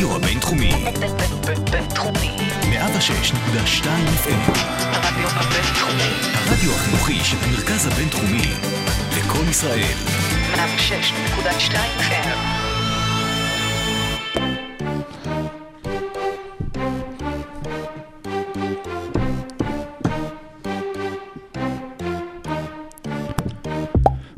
הרדיו הבינתחומי. בינתחומי. 106.2 FM. הרדיו הבינתחומי. הרדיו החינוכי של המרכז הבינתחומי. לקום ישראל. 106.2 FM.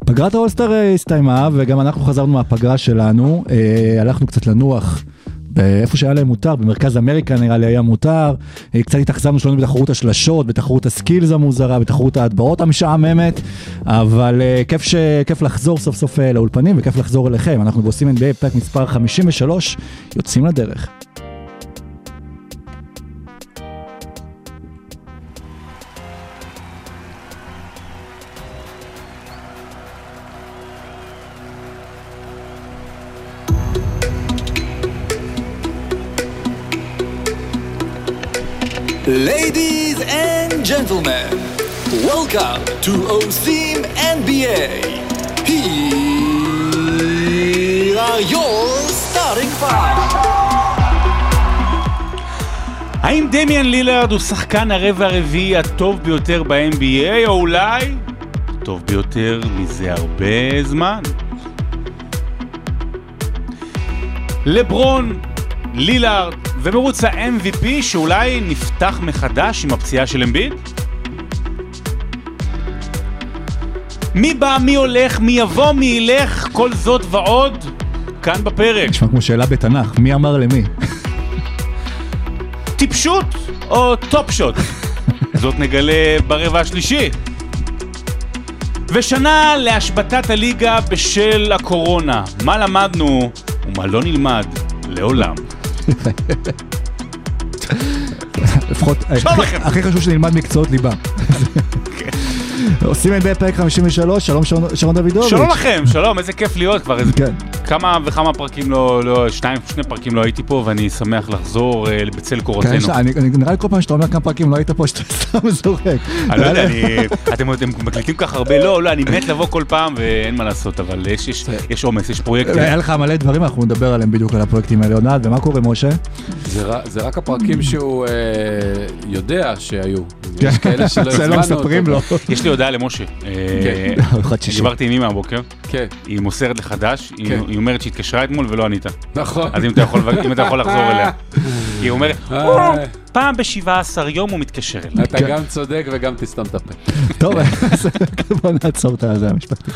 פגרת האולסטר אה, הסתיימה, וגם אנחנו חזרנו מהפגרה שלנו. אה, הלכנו קצת לנוח. באיפה שהיה להם מותר, במרכז אמריקה נראה לי היה מותר, אה, קצת התאכזבנו שלנו בתחרות השלשות, בתחרות הסקילס המוזרה, בתחרות ההטבעות המשעממת, אבל אה, כיף, ש... כיף לחזור סוף סוף אה, לאולפנים וכיף לחזור אליכם, אנחנו בעושים NBA פרק מספר 53, יוצאים לדרך. Ladies and gentlemen, welcome to OSIM NBA. Here are your starting five. האם דמיאן לילארד הוא שחקן הרבע הרביעי הטוב ביותר ב-NBA, או אולי הטוב ביותר מזה הרבה זמן? לברון, לילארד ומרוץ ה-MVP שאולי נפתח מחדש עם הפציעה של אמביד? מי בא, מי הולך, מי יבוא, מי ילך, כל זאת ועוד, כאן בפרק. נשמע כמו שאלה בתנ"ך, מי אמר למי? טיפשות או Top Shot? זאת נגלה ברבע השלישי. ושנה להשבתת הליגה בשל הקורונה. מה למדנו ומה לא נלמד לעולם. לפחות, הכי- חשוב שנלמד מקצועות ליבה. עושים NBA פרק 53, שלום שרון- דוידוביץ'. שלום לכם, שלום, איזה כיף להיות כבר. איזה... כן. כמה וכמה פרקים לא, לא, שניים, שני פרקים לא הייתי פה, ואני שמח לחזור אה, בצל כן, קורותינו. יש- אני- אני- נראה לי כל פעם שאתה אומר כמה פרקים לא היית פה, שאתה סתם זורק. אני לא יודע, אני- אתם אתם מקליטים כך הרבה, לא, לא, אני מת לבוא כל פעם ואין מה לעשות, אבל יש- יש- יש עומס, יש פרויקטים. היה לך מלא דברים, אנחנו נדבר עליהם בדיוק על הפרויקטים האלה עוד מעט, ומה קורה משה? זה ר- זה רק הפרקים שהוא אה, יודע שהיו. כן. יש כאלה שלא לא הזמנו מספרים אותו. לו. יש לי הודעה למשה. אה, כן. דיברתי עם אמא הבוקר, כן, היא מוסרת לחדש, כן. היא אומרת שהתקשרה אתמול ולא ענית. נכון. אז אם אתה יכול אם אתה יכול לחזור אליה. היא אומרת, אה, פעם ב-17 יום הוא מתקשר אליי. אתה. גם צודק וגם תסתום את הפה. טוב, אז בוא נעצור את הזה המשפטי.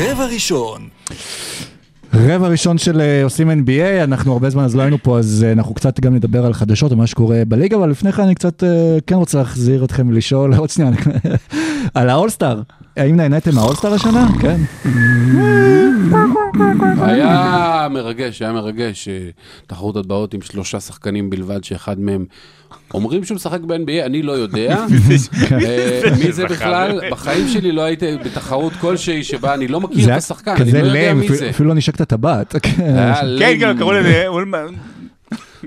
רבע ראשון. רבע ראשון של אה, עושים NBA, אנחנו הרבה זמן אז לא היינו פה, אז אה, אנחנו קצת גם נדבר על חדשות, על מה שקורה בליגה, אבל לפני כן אני קצת אה, כן רוצה להחזיר אתכם ולשאול, עוד שנייה, על האולסטאר. האם נהניתם מהאולסטאר השנה? כן. היה מרגש, היה מרגש. אה, תחרות הטבעות עם שלושה שחקנים בלבד, שאחד מהם אומרים שהוא משחק ב-NBA, אני לא יודע. אה, מי זה שזכה בכלל? בחיים שלי לא הייתי בתחרות כלשהי שבה אני לא מכיר את השחקן, אני לא יודע מי זה. אפילו לא נשק את הטבעת. כן. כן, לם. כן, קראו לזה,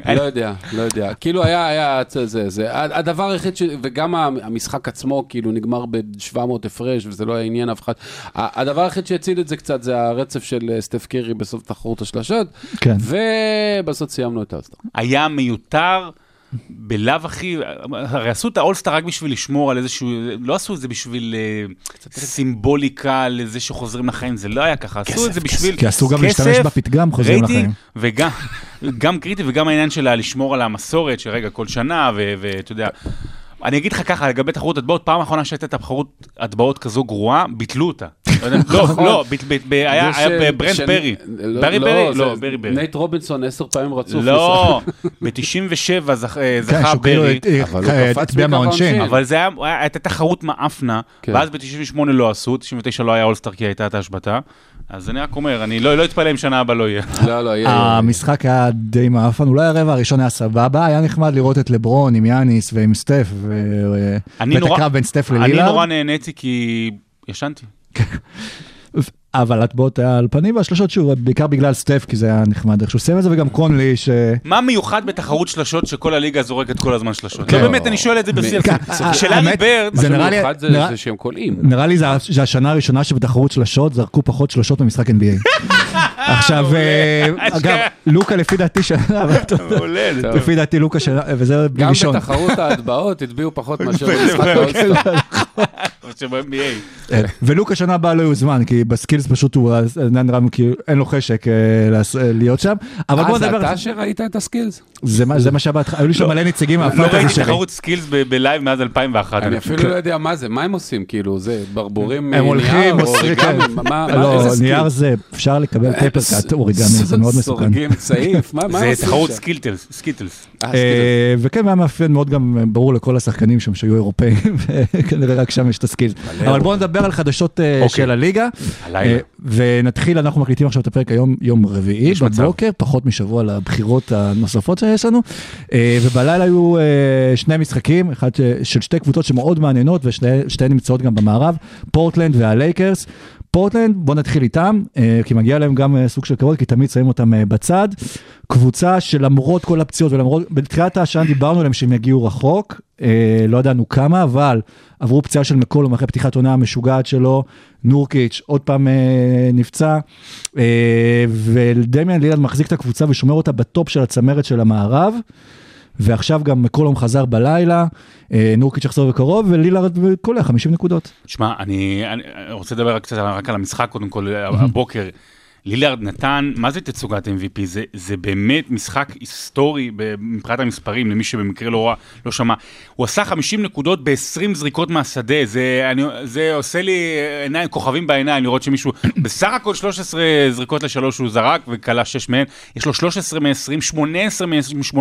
לא יודע, לא יודע. כאילו היה, היה, זה, זה, זה. הדבר היחיד, ש... וגם המשחק עצמו, כאילו, נגמר ב-700 הפרש, וזה לא עניין אף אחד. הדבר היחיד שהציל את זה קצת, זה הרצף של אה, סטף קרי בסוף תחרות השלשות, כן. ובסוף סיימנו את האולסטאר. היה מיותר. בלאו הכי, הרי עשו את האולסטאר רק בשביל לשמור על איזשהו, לא עשו את זה בשביל אה, סימבוליקה לזה שחוזרים לחיים, זה לא היה ככה, עשו את זה בשביל כי אסור גם להשתמש בפתגם חוזרים לחיים. וגם גם קריטי וגם העניין של לשמור על המסורת, שרגע, כל שנה, ואתה יודע, אני אגיד לך ככה, לגבי תחרות הטבעות, פעם אחרונה שהייתה תחרות הטבעות כזו גרועה, ביטלו אותה. לא לא, לא, היה ברנט של- ברי. ברי לא, ברי? לא, ברי ברי. נייט רובינסון עשר פעמים רצוף. לא, ב-97 כן, זכה שהוא כאילו ברי. אה, אבל הוא אה, קפץ הצביע מכמה מהעונשין. עונשין. אבל זה היה, היה- הייתה תחרות מאפנה, כן. ואז ב-98 לא עשו, 99 לא היה אולסטאר כי הייתה את ההשבתה. אז אני רק אומר, אני לא לא אתפלא אם שנה הבאה לא יהיה. לא, לא, יהיה. המשחק היה די מעפן, אולי הרבע הראשון היה סבבה, היה נחמד לראות את לברון עם יאניס ועם סטף, אני ואת נורא- הקרב בין סטף אני ללילארד. נורא נהניתי כי ישנתי. אבל הטבעות היה על פנים והשלשות שוב, בעיקר בגלל סטף, כי זה היה נחמד איך שהוא סיים את זה, וגם קונלי, ש... מה מיוחד בתחרות שלשות שכל הליגה זורקת כל הזמן שלשות? כן. לא באמת, אני שואל את זה בשיא כן, הרצינות. אה, כשלארי האמת, ברד, זה מה נראה לי- שמיוחד זה- שהם קולעים. נראה לי זה זה השנה הראשונה שבתחרות שלשות זרקו פחות שלשות במשחק NBA. עכשיו, אה, אגב, לוקה לפי דעתי שנה. לפי דעתי לוקה שנה, וזה גם ראשון. בתחרות ההטבעות הצביעו פחות מאשר במשחק האולסטאר. שב-NBA. כן. ולוקה שנה הבאה לא יוזמן, כי בסקילס פשוט הוא עדיין נראה כאילו אין לו חשק אה, אה, להיות שם. אבל בוא אה, זה נדבר, אתה שראית את הסקילס? זה מה- זה מה שהיה בהתחלה, היו לי שם מלא נציגים לא מהפנטזי ראיתי שלי. תחרות סקילס בלייב מאז 2001. אני אפילו לא יודע מה זה, מה הם עושים? כאילו, זה ברבורים הם מנייר הולכים, או מוסרים, כן. אוריגמי? מה- מה- לא? נייר זה, אפשר לקבל פייפר קאט אוריגמי, זה מאוד מסוכן. סורגים צעיף, מה מה הם זה עושים תחרות שם? Skittles, Skittles. אה, אה, skill. וכן, היה מאפיין מאוד גם אה, ברור לכל השחקנים שם שהיו אירופאים, וכנראה רק שם יש את ה skills. אבל בואו נדבר על חדשות אה, אוקיי. של הליגה. הלילה. אה, ונתחיל, אנחנו מקליטים עכשיו את הפרק היום, יום רביעי. בבוקר, פחות משבוע לבחירות הנוספות שיש לנו. אה, ובלילה היו אה, שני משחקים, אחד של שתי קבוצות שמאוד מעניינות, ושתיהן נמצאות גם במערב, פורטלנד והלייקרס. פורטלנד, בוא נתחיל איתם, אה, כי מגיע להם גם אה, סוג של כבוד, כי תמיד שמים אותם אה, בצד. קבוצה שלמרות כל הפציעות ולמרות, בתחילת השנה דיברנו עליהם שהם יגיעו רחוק, לא ידענו כמה, אבל עברו פציעה של מקולום אחרי פתיחת עונה המשוגעת שלו, נורקיץ' עוד פעם נפצע, ודמיאן לילד מחזיק את הקבוצה ושומר אותה בטופ של הצמרת של המערב. ועכשיו גם מקולום חזר בלילה, אה, נורקיץ' יחזור בקרוב, ולילארד קולע 50 נקודות. שמע, אני אני רוצה לדבר רק קצת רק על המשחק, קודם כל, הבוקר. לילארד נתן, מה זה תצוגת MVP? זה, זה באמת משחק היסטורי מבחינת המספרים, למי שבמקרה לא, לא שמע. הוא עשה 50 נקודות ב-20 זריקות מהשדה, זה, אני, זה עושה לי עיניים, כוכבים בעיניים לראות שמישהו, בסך הכל 13 זריקות לשלוש הוא זרק וכלה 6 מהן, יש לו 13 מ-20, 18 מ-18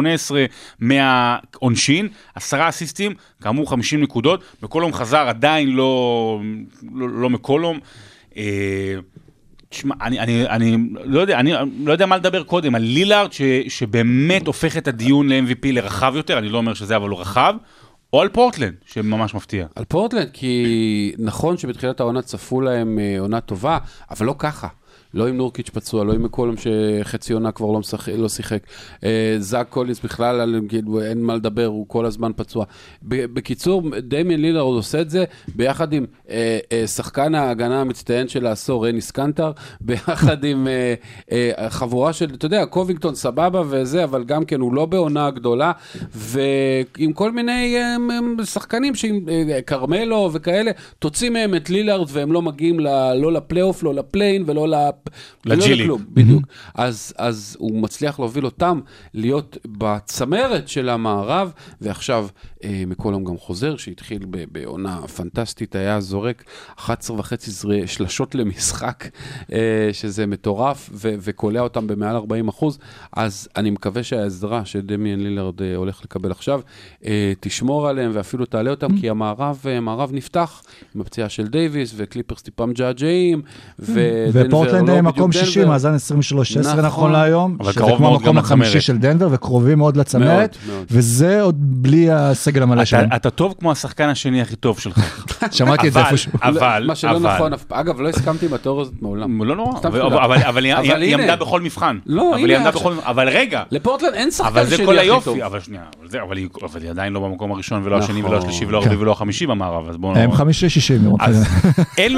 מהעונשין, 10 אסיסטים, כאמור 50 נקודות, מקולום חזר עדיין לא, לא, לא מקולום. אה, תשמע, אני, אני, אני לא יודע, אני לא יודע מה לדבר קודם, על לילארד ש, שבאמת הופך את הדיון ל-MVP לרחב יותר, אני לא אומר שזה אבל הוא רחב, או על פורטלנד, שממש מפתיע. על פורטלנד, כי נכון שבתחילת העונה צפו להם אה, עונה טובה, אבל לא ככה. לא עם נורקיץ' פצוע, לא עם מקולום שחצי עונה כבר לא, משחק, לא שיחק. אה, זאק קולינס בכלל, כאילו, אין מה לדבר, הוא כל הזמן פצוע. בקיצור, דמיין לילארד עושה את זה ביחד עם אה, אה, שחקן ההגנה המצטיין של העשור, אנס קנטר, ביחד עם אה, אה, חבורה של, אתה יודע, קובינגטון סבבה וזה, אבל גם כן הוא לא בעונה גדולה, ועם כל מיני אה, אה, שחקנים, שעם אה, כרמלו וכאלה, תוציא מהם את לילארד והם לא מגיעים ל, לא לפלייאוף, לא ל play-in ולא ל... ל G League. לכלום, בדיוק. אז, אז הוא מצליח להוביל אותם להיות בצמרת של המערב, ועכשיו אה, מקולום גם חוזר, שהתחיל בעונה פנטסטית, היה זורק 11 וחצי שלשות למשחק, אה, שזה מטורף, ו- וקולע אותם במעל 40 אחוז, אז אני מקווה שהעזרה שדמיאן לילארד אה, הולך לקבל עכשיו, אה, תשמור עליהם ואפילו תעלה אותם, כי המערב אה, מערב נפתח עם הפציעה של דייוויס, וקליפרס טיפה מג'עג'עים, ודנבר לא מקום 60, דנבר. מאזן 23-16 נכון. נכון להיום, שזה כמו המקום החמישי. של דנבר, וקרובים מאוד לצמרת. וזה עוד בלי הסגל המלא שלהם. אתה טוב כמו השחקן השני הכי טוב שלך. שמעתי את זה אבל- איפשהו. אבל, מה שלא אבל- נכון, אגב, לא הסכמתי עם התיאוריה הזאת מעולם. לא נורא, אבל, שטויות. אבל, אבל, היא-. עמדה בכל מבחן. לא, אבל הנה אבל רגע, לפורטלנד אין שחקן אבל זה שני כל הכי היופי, טוב. אבל שנייה, אבל, זה, אבל, היא, אבל היא עדיין לא במקום הראשון ולא השני נכון. ולא השלישי ולא כן. הרביעי ולא החמישי במערב, אז בואו... הם חמישי. לראות. אז אין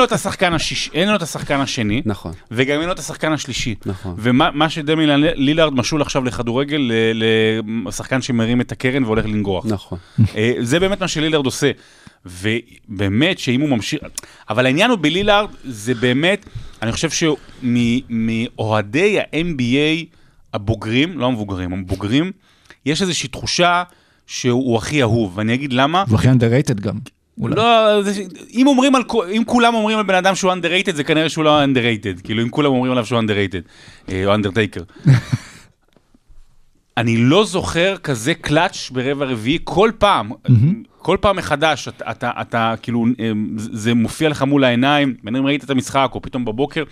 לו את השחקן השני, נכון. וגם אין לו את השחקן השלישי. נכון. ומה מה שדמי לילארד משול עכשיו לכדורגל, ל- לשחקן שמרים את הקרן והולך לנגוח. נכון. אה, זה באמת מה שלילארד עושה. ובאמת שאם הוא ממשיך, אבל העניין הוא בלילארד, זה באמת, אני חושב שמאוהדי ה-NBA הבוגרים, לא המבוגרים, המבוגרים, יש איזושהי תחושה שהוא הכי אהוב, ואני אגיד למה. הוא הכי underrated גם. אולי. לא, זה, אם אומרים על, אם כולם אומרים על בן אדם שהוא underrated, זה כנראה שהוא לא underrated. כאילו, אם כולם אומרים עליו שהוא underrated, אה, או undertaker. אני לא זוכר כזה קלאץ' ברבע רביעי, כל פעם, כל פעם מחדש, אתה, אתה, אתה כאילו, זה זה מופיע לך מול העיניים, בין אם ראית את המשחק, או פתאום בבוקר,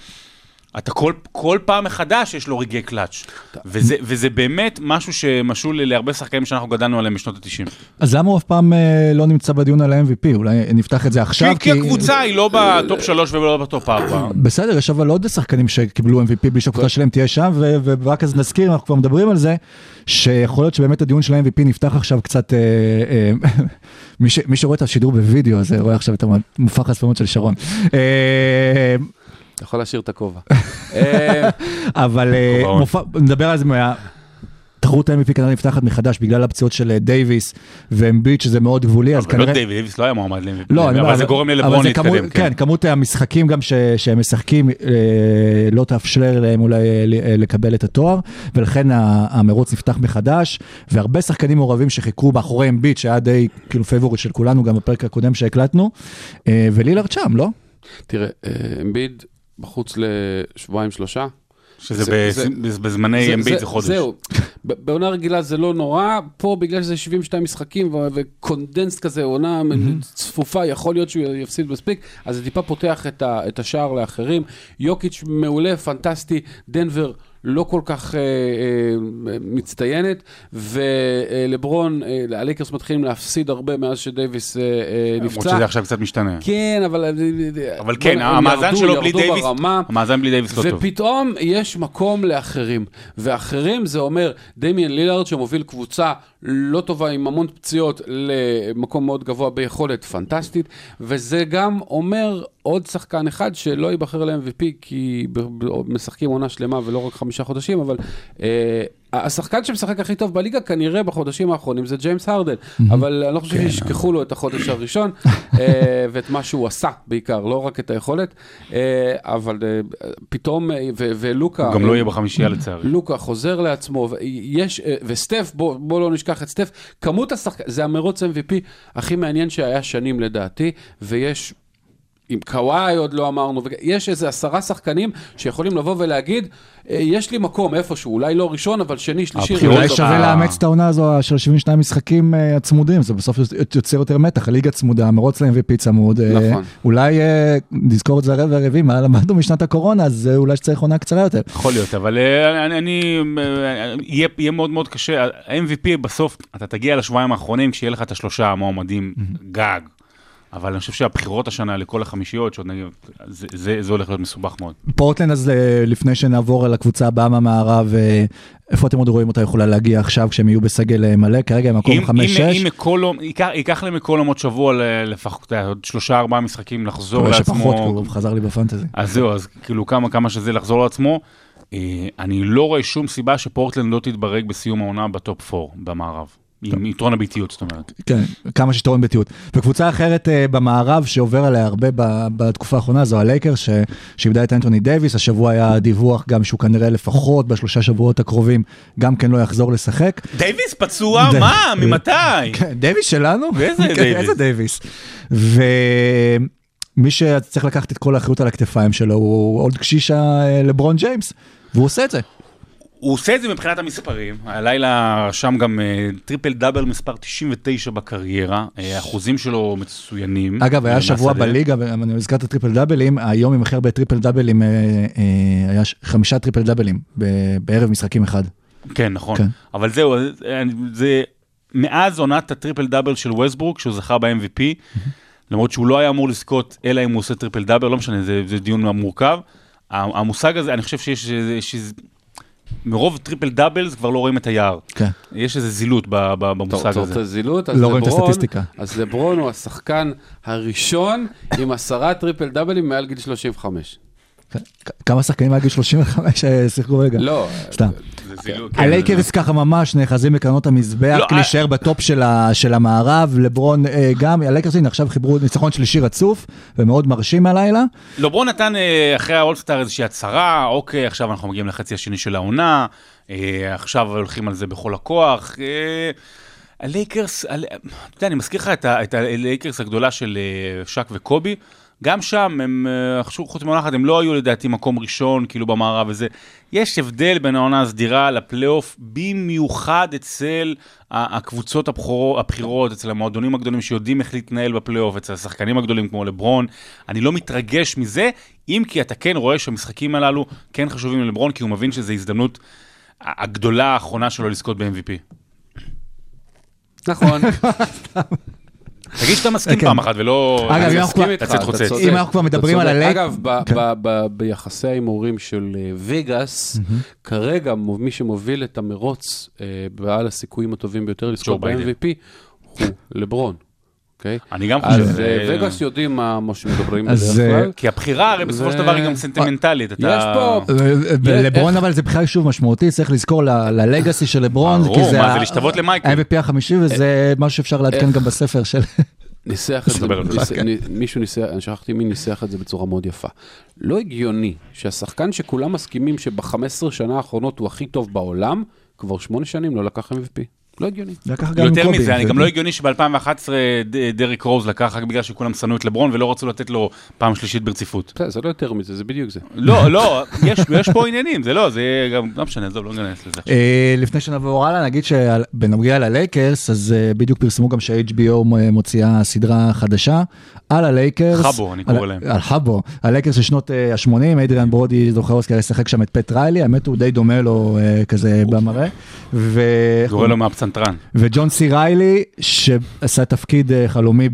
אתה כל, כל פעם מחדש יש לו רגעי קלאץ'. וזה, וזה באמת משהו שמשול להרבה שחקנים שאנחנו גדלנו עליהם בשנות ה-90. אז למה הוא אף פעם אה, לא נמצא בדיון על ה-MVP? אולי נפתח את זה עכשיו? כי, כי הקבוצה היא לא בטופ 3 ולא בטופ 4. בסדר, יש אבל עוד שחקנים שקיבלו MVP בלי שהקבוצה שלהם תהיה שם, ורק אז נזכיר, אנחנו כבר מדברים על זה, שיכול להיות שבאמת הדיון של ה-MVP נפתח עכשיו קצת, אה, אה, מי, ש- מי שרואה את השידור בווידאו הזה, רואה עכשיו את המופע חשפנות של שרון. אתה יכול להשאיר את הכובע. אה, אבל אה. מופע, נדבר על זה מה... תחרות ה-MVP כנראה נפתחת מחדש בגלל הפציעות של אה, דייוויס ואמביט שזה מאוד גבולי, אז אבל לא כנראה... דייוויס לא היה מועמד ל-MVP. לא, אני אומר, אבל זה גורם אבל ללברון להתקדם. כן, כמות המשחקים גם ש- שהם משחקים לא תאפשר להם אולי לקבל את התואר, ולכן המרוץ נפתח מחדש, והרבה שחקנים מעורבים שחיכו מאחורי אמביט, שהיה די כאילו favorite של כולנו, גם בפרק הקודם שהקלטנו, ולילארד שם, לא? תראה, אה, אמביד בחוץ לשבועיים שלושה. שזה זה- בז- זה- בזמני אמביט זה חודש. זהו, ב- בעונה רגילה זה לא נורא, פה בגלל שזה 72 משחקים ו- ו condensed כזה, עונה צפופה, יכול להיות שהוא יפסיד מספיק, אז זה טיפה פותח את, ה- את השער לאחרים. יוקיץ' מעולה, פנטסטי, דנבר. לא כל כך אה, אה, מצטיינת, ולברון, אה, הלייקרס מתחילים להפסיד הרבה מאז שדייוויס אה, אה, למרות נפצע. שזה עכשיו קצת משתנה. כן, אבל... אבל כן, המאזן ירדו- שלו בלי דייוויס, ברמה. המאזן בלי דייוויס לא טוב. ופתאום יש מקום לאחרים, ואחרים זה אומר דמיאן לילארד שמוביל קבוצה לא טובה עם המון פציעות למקום מאוד גבוה ביכולת פנטסטית, וזה גם אומר עוד שחקן אחד שלא ייבחר ל-MVP כי משחקים עונה שלמה ולא רק חמישה חודשים, אבל אה, השחקן שמשחק הכי טוב בליגה כנראה בחודשים האחרונים זה ג'יימס הרדן, אבל אני לא חושב שישכחו לו את החודש הראשון אה, ואת מה שהוא עשה בעיקר, לא רק את היכולת, אה, אבל אה, פתאום, אה, ו- ולוקה, הוא גם לא יהיה בחמישייה לצערי. לוקה חוזר לעצמו, יש, אה, וסטף, בוא, בוא לא נשכח את סטף, כמות השחקנים, זה המרוץ MVP הכי מעניין שהיה שנים לדעתי, ויש... עם קוואי עוד לא אמרנו, יש איזה עשרה שחקנים שיכולים לבוא ולהגיד, "אה, יש לי מקום איפשהו, אולי לא ראשון, אבל שני, שלישי, אולי רביעי." שווה. לאמץ את העונה הזו של 72 משחקים אה, הצמודים, זה בסוף יוצר יותר מתח, הליגה צמודה, המרוץ ל-MVP צמוד. אה, נכון. אולי נזכור את זה הרבע הרביעי, מה למדנו משנת הקורונה, אז אולי שצריך עונה קצרה יותר. יכול להיות, אבל אני, אני יהיה, יהיה מאוד מאוד קשה. ה-MVP בסוף, אתה תגיע לשבועיים האחרונים כשיהיה לך את השלושה המועמדים גג. אבל אני חושב שהבחירות השנה לכל החמישיות, שעוד נגיד, זה, זה, זה הולך להיות מסובך מאוד. פורטלנד, אז אה, לפני שנעבור על הקבוצה הבאה מהמערב, אה, איפה אתם עוד רואים אותה יכולה להגיע עכשיו כשהם יהיו בסגל אה, מלא? כרגע הם מקום אם, 5-6. אם, מקולום, ייקח, ייקח למקולום עוד שבוע לפחות, עוד שלושה ארבעה משחקים לחזור לעצמו. שפחות, הוא חזר לי בפנטזי. אז זהו, אז כאילו כמה, כמה שזה לחזור לעצמו. אני לא רואה שום סיבה שפורטלנד לא תתברג בסיום העונה בטופ 4 במערב. עם יתרון הביתיות, זאת אומרת. כן, כמה שיתרון ביתיות. וקבוצה אחרת אה, במערב שעובר עליה הרבה ב- בתקופה האחרונה זו הלייקרס, ש- שאיבדה את אנטוני דייוויס, השבוע היה דיווח גם שהוא כנראה לפחות בשלושה שבועות הקרובים גם כן לא יחזור לשחק. דייוויס פצוע? די- מה? ממתי? כן, דייוויס שלנו? ואיזה כן, דייוויס? איזה דייוויס? ומי שצריך לקחת את כל האחריות על הכתפיים שלו הוא עוד קשיש לברון ג'יימס, והוא עושה את זה. הוא עושה את זה מבחינת המספרים. הלילה רשם גם אה, טריפל דאבל מספר 99 בקריירה. אה, האחוזים שלו מצוינים. אגב, היה אה, שבוע. בליגה, ואני הזכרת טריפל דאבלים, היום עם הכי הרבה טריפל דאבלים, אה, אה, היה חמישה טריפל דאבלים בערב משחקים אחד. כן, נכון. כן. אבל זהו, אה, זה מאז עונת הטריפל דאבל של ווסטברוק, שהוא זכה ב-MVP, למרות שהוא לא היה אמור לזכות, אלא אם הוא עושה טריפל דאבל, לא משנה, זה, זה דיון מורכב. המושג הזה, אני חושב שיש איזה... מרוב triple doubles כבר לא רואים את היער. כן. יש איזה זילות ב- ב- אתה במושג רוצה הזה. זילות? לא רואים את הסטטיסטיקה. אז לברון הוא השחקן הראשון עם עשרה טריפל דאבלים מעל גיל 35. כן. כמה שחקנים עד גיל 35 אה, שיחקו רגע? לא, סתם. כן, הלייקרס ככה ממש נאחזים בקרנות המזבח, לא, להישאר בטופ של המערב, לברון אה, גם, הלייקרס הנה עכשיו חיברו ניצחון שלישי רצוף, ומאוד מרשים הלילה. לברון נתן אה, אחרי האולסטאר איזושהי הצהרה, אוקיי, עכשיו אנחנו מגיעים לחצי השני של העונה, אה, עכשיו הולכים על זה בכל הכוח. אה, הלייקרס, הל- אתה יודע, אני מזכיר לך את הלייקרס הגדולה של אה, שק וקובי, גם שם הם אה, רכשו חוץ מעונה אחת, הם לא היו לדעתי מקום ראשון, כאילו במערב וזה. יש הבדל בין העונה הסדירה לפלייאוף, במיוחד אצל הקבוצות הבכורו- הבכירות, אצל המועדונים הגדולים שיודעים איך להתנהל בפלייאוף, אצל השחקנים הגדולים כמו לברון. אני לא מתרגש מזה, אם כי אתה כן רואה שהמשחקים הללו כן חשובים ללברון, כי הוא מבין שזו הזדמנות הגדולה האחרונה שלו לזכות ב-MVP. נכון. תגיד שאתה מסכים כן. פעם אחת ולא אגב, אם אנחנו כבר- מדברים על. הלייק- אגב, כן. ביחסי ההימורים של אה, וגאס, כרגע מי שמוביל את המרוץ אה, בעל הסיכויים הטובים ביותר ביידן. ב-MVP הוא לברון. אוקיי? אני גם חושב. אז אה, אה, וגאס יודעים מה מה שמדברים בדרך אה, כלל. כי הבחירה הרי בסופו של דבר היא גם סנטימנטלית. אתה- יש פה- לברון אבל זה בכלל שוב משמעותי, צריך לזכור ללגאסי של לברון, ברור, כי זה מה, זה להשתוות למייקל. ה-MVP החמישי וזה משהו שאפשר לעדכן גם בספר של... ניסח את זה. ניס- מישהו ניסח, אני שכחתי מי ניסח את זה בצורה מאוד יפה. לא הגיוני שהשחקן שכולם מסכימים שב-15 שנה האחרונות הוא הכי טוב בעולם, כבר שמונה שנים לא לקח MVP. לא הגיוני. זה ככה גם עם יותר. מזה, אני גם לא הגיוני שב-2011 דריק רוז לקח רק בגלל שכולם שנאו את לברון ולא רצו לתת לו פעם שלישית ברציפות. זה לא יותר מזה, זה בדיוק זה. לא, לא, יש יש פה עניינים, זה לא, זה גם, לא משנה, עזוב, לא ניכנס לזה עכשיו. אה, לפני שנעבור הלאה, נגיד שבנוגע ללייקרס, אז אה, בדיוק פרסמו גם שה-HBO מוציאה סדרה חדשה על הלייקרס. חבו, אני קורא על- להם. על חבו, הלייקרס של שנות ה-80, אדריאן ברודי זוכר אוסקר לשחק שם את פט ריילי, האמת הוא די דומה לו אה, כזה במראה. מהפסנתרן. וג'ון סי ריילי, שעשה תפקיד אה, חלומי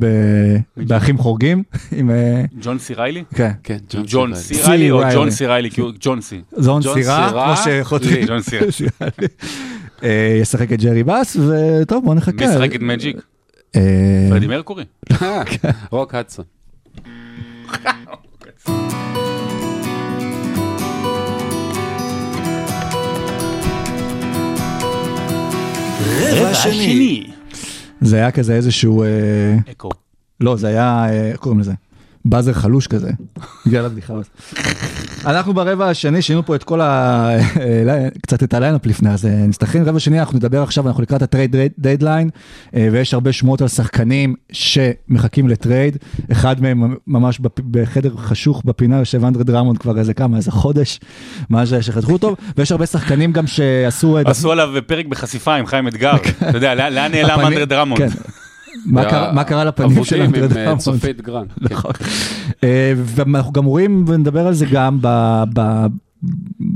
באחים חורגים. אה, ג'ון סי ריילי? כן. כן, ג'ון. סי ריילי או ריילי. ג'ון סי ריילי? כי הוא- ג'ון סי. ג'ון סירה, כמו שחותרים. ג'ון סי. סירה. אה, ישחק את ג'רי באס, וטוב בוא נחכה. מי ישחק את מג'יק? פרדי מרקורי? רוק הדסון. רבע שני. זה היה כזה איזשהו, אה, אקו. לא זה היה, אה, איך קוראים לזה? buzzer חלוש כזה, בגלל הבדיחה. אנחנו ברבע השני, שינינו פה את כל ה... אה, קצת את ה lineup לפני, אז אה, נסתכלים, רבע שני אנחנו נדבר עכשיו, אנחנו לקראת ה trade deadline, אה, ויש הרבה שמועות על שחקנים שמחכים ל trade, אחד מהם ממש בחדר חשוך בפינה יושב אנדרי דרמונד כבר איזה כמה, איזה חודש, מאז שחתכו אותו, ויש הרבה שחקנים גם שעשו... אה, עשו עליו פרק בחשיפה עם חיים אתגר. אתה יודע, לאן נעלם אנדרי דרמונד? מה קרה- לפנים של אנדרי עם אה, דרמונד? צופית גרנט. כן. נכון. אה, ואנחנו גם רואים, ונדבר על זה גם,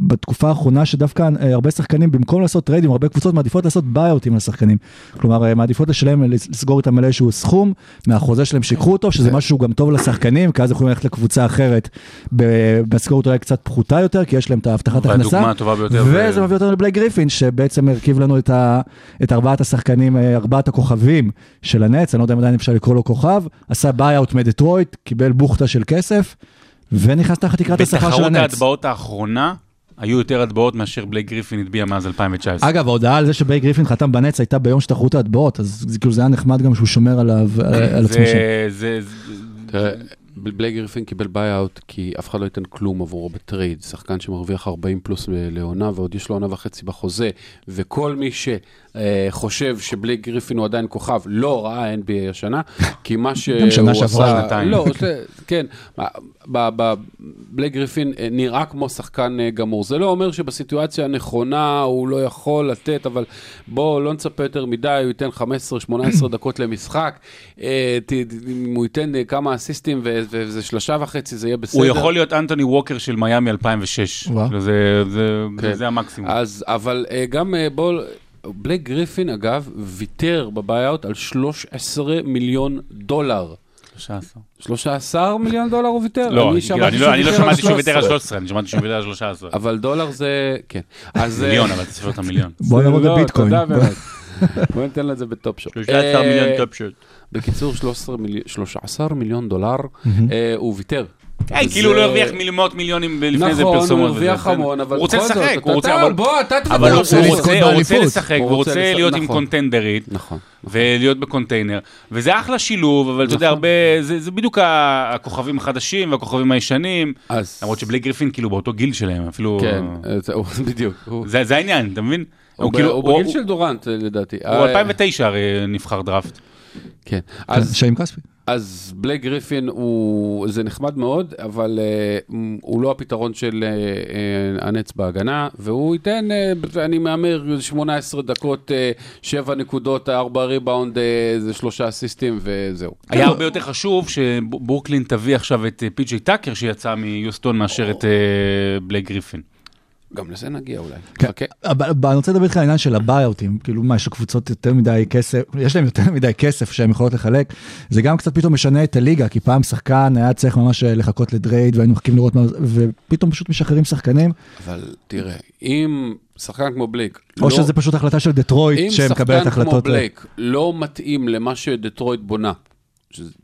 בתקופה האחרונה שדווקא אה, הרבה שחקנים במקום לעשות טריידים, הרבה קבוצות מעדיפות לעשות ביי-אוטים לשחקנים. כלומר, אה, מעדיפות לשלם, לסגור איתם על איזשהו סכום מהחוזה שלהם שיקחו אותו, שזה משהו שהוא גם טוב לשחקנים, כי אז יכולים ללכת לקבוצה אחרת במשכורת אולי קצת פחותה יותר, כי יש להם את ההבטחת הכנסה. וזה זה- מביא אותנו לבלייק גריפין, שבעצם הרכיב לנו את, ה, את ארבעת השחקנים, אה, ארבעת הכוכבים של הנץ, אני לא יודע אם עדיין אפשר לקרוא לו כוכב, עשה buyout מדטרויט, קיבל בוכטה של כסף, ונכנס תחת תקרת השכר של בתחרות הנטס. ההטבעות האחרונה, היו יותר הטבעות מאשר בלייק גריפין הטביע מאז 2019. אגב, ההודעה על זה שבלייק גריפין חתם בנטס הייתה ביום של תחרות ההטבעות, אז זה, כאילו זה היה נחמד גם שהוא שומר עליו, על עצמו שם. בלייק גריפין קיבל buyout כי אף אחד לא ייתן כלום עבורו בטרייד. שחקן שמרוויח 40 פלוס לעונה ועוד יש לו עונה וחצי בחוזה, וכל מי שחושב שבלייק גריפין הוא עדיין כוכב לא ראה NBA השנה, כי מה שהוא שנה שעברה, עשה... שנתיים. לא, כן. ב- ב- בלייק גריפין אה, נראה כמו שחקן אה, גמור. זה לא אומר שבסיטואציה הנכונה הוא לא יכול לתת, אבל בואו לא נצפה יותר מדי, הוא ייתן 15-18 דקות למשחק, אה, אם הוא ייתן אה, כמה אסיסטים ו- וזה שלושה וחצי, זה יהיה בסדר. הוא יכול להיות אנטוני ווקר של מיאמי 2006. וואו. כאילו, זה- זה- כן. זה המקסימום. אז, אבל אה, גם אה, בואו, בלייק גריפין, אגב, ויתר בביי-אוט על 13 מיליון דולר. 13. 13 מיליון דולר הוא ויתר? לא, אני לא- אני לא שמעתי שהוא ויתר על 13. 13, אני שמעתי שהוא ויתר על 13. אבל דולר זה, כן. אז... אה, מיליון, אבל תספר את המיליון. בוא זה נעבוד לא, בביטקוין. בוא ניתן לזה בטופ שוט. 13 מיליון טופ שוט. בקיצור, 13 מיליון- 13 מיליון דולר, אה, הוא ויתר. כן, כאילו הוא לא הרוויח מאות מיליונים לפני זה נכון, פרסומות. הוא הרוויח וזה, המון, אבל הוא רוצה בכל זאת, לשחק, הוא רוצה, אבל- בוא, אתה תדבר אבל הוא רוצה. לשחק, הוא רוצה לשחק, להיות עם נכון. קונטנדרית. נכון. ולהיות ב contender, וזה אחלה שילוב, אבל אתה יודע, נכון. הרבה, זה זה בדיוק הכוכבים החדשים והכוכבים הישנים. למרות שבלייק גריפין כאילו באותו גיל שלהם, אפילו... כן, אה, בדיוק. זה העניין, אתה מבין? הוא הוא כאילו, הוא בגיל של דורנט, אה, לדעתי. הוא אה, 2009 הרי נבחר דראפט. כן. אז אז עם כספי. אז בלייק גריפין הוא, זה נחמד מאוד, אבל אה, הוא לא הפתרון של אה, אה, הנטס בהגנה, והוא ייתן, אה, אני מהמר, 18 דקות, אה, 7 נקודות, 4 ריבאונד, אה, זה שלושה אסיסטים וזהו. היה הרבה יותר חשוב שברוקלין תביא עכשיו את אה, פי.ג'יי טאקר שיצא מיוסטון מאשר את אה, בלייק גריפין. גם לזה נגיע אולי. כן. אבל אני רוצה לדבר איתך על העניין של הבייאוטים, כאילו מה, יש לקבוצות יותר מדי כסף, יש להם יותר מדי כסף שהן יכולות לחלק, זה גם קצת פתאום משנה את הליגה, כי פעם שחקן היה צריך ממש לחכות לטרייד והיינו מחכים לראות מה, ופתאום פשוט משחררים שחקנים, אבל תראה, אם שחקן כמו בלייק, או לא- שזה פשוט החלטה של דטרויט אם שמקבלת שחקן כמו החלטות. בלייק לא מתאים למה שדטרויט בונה,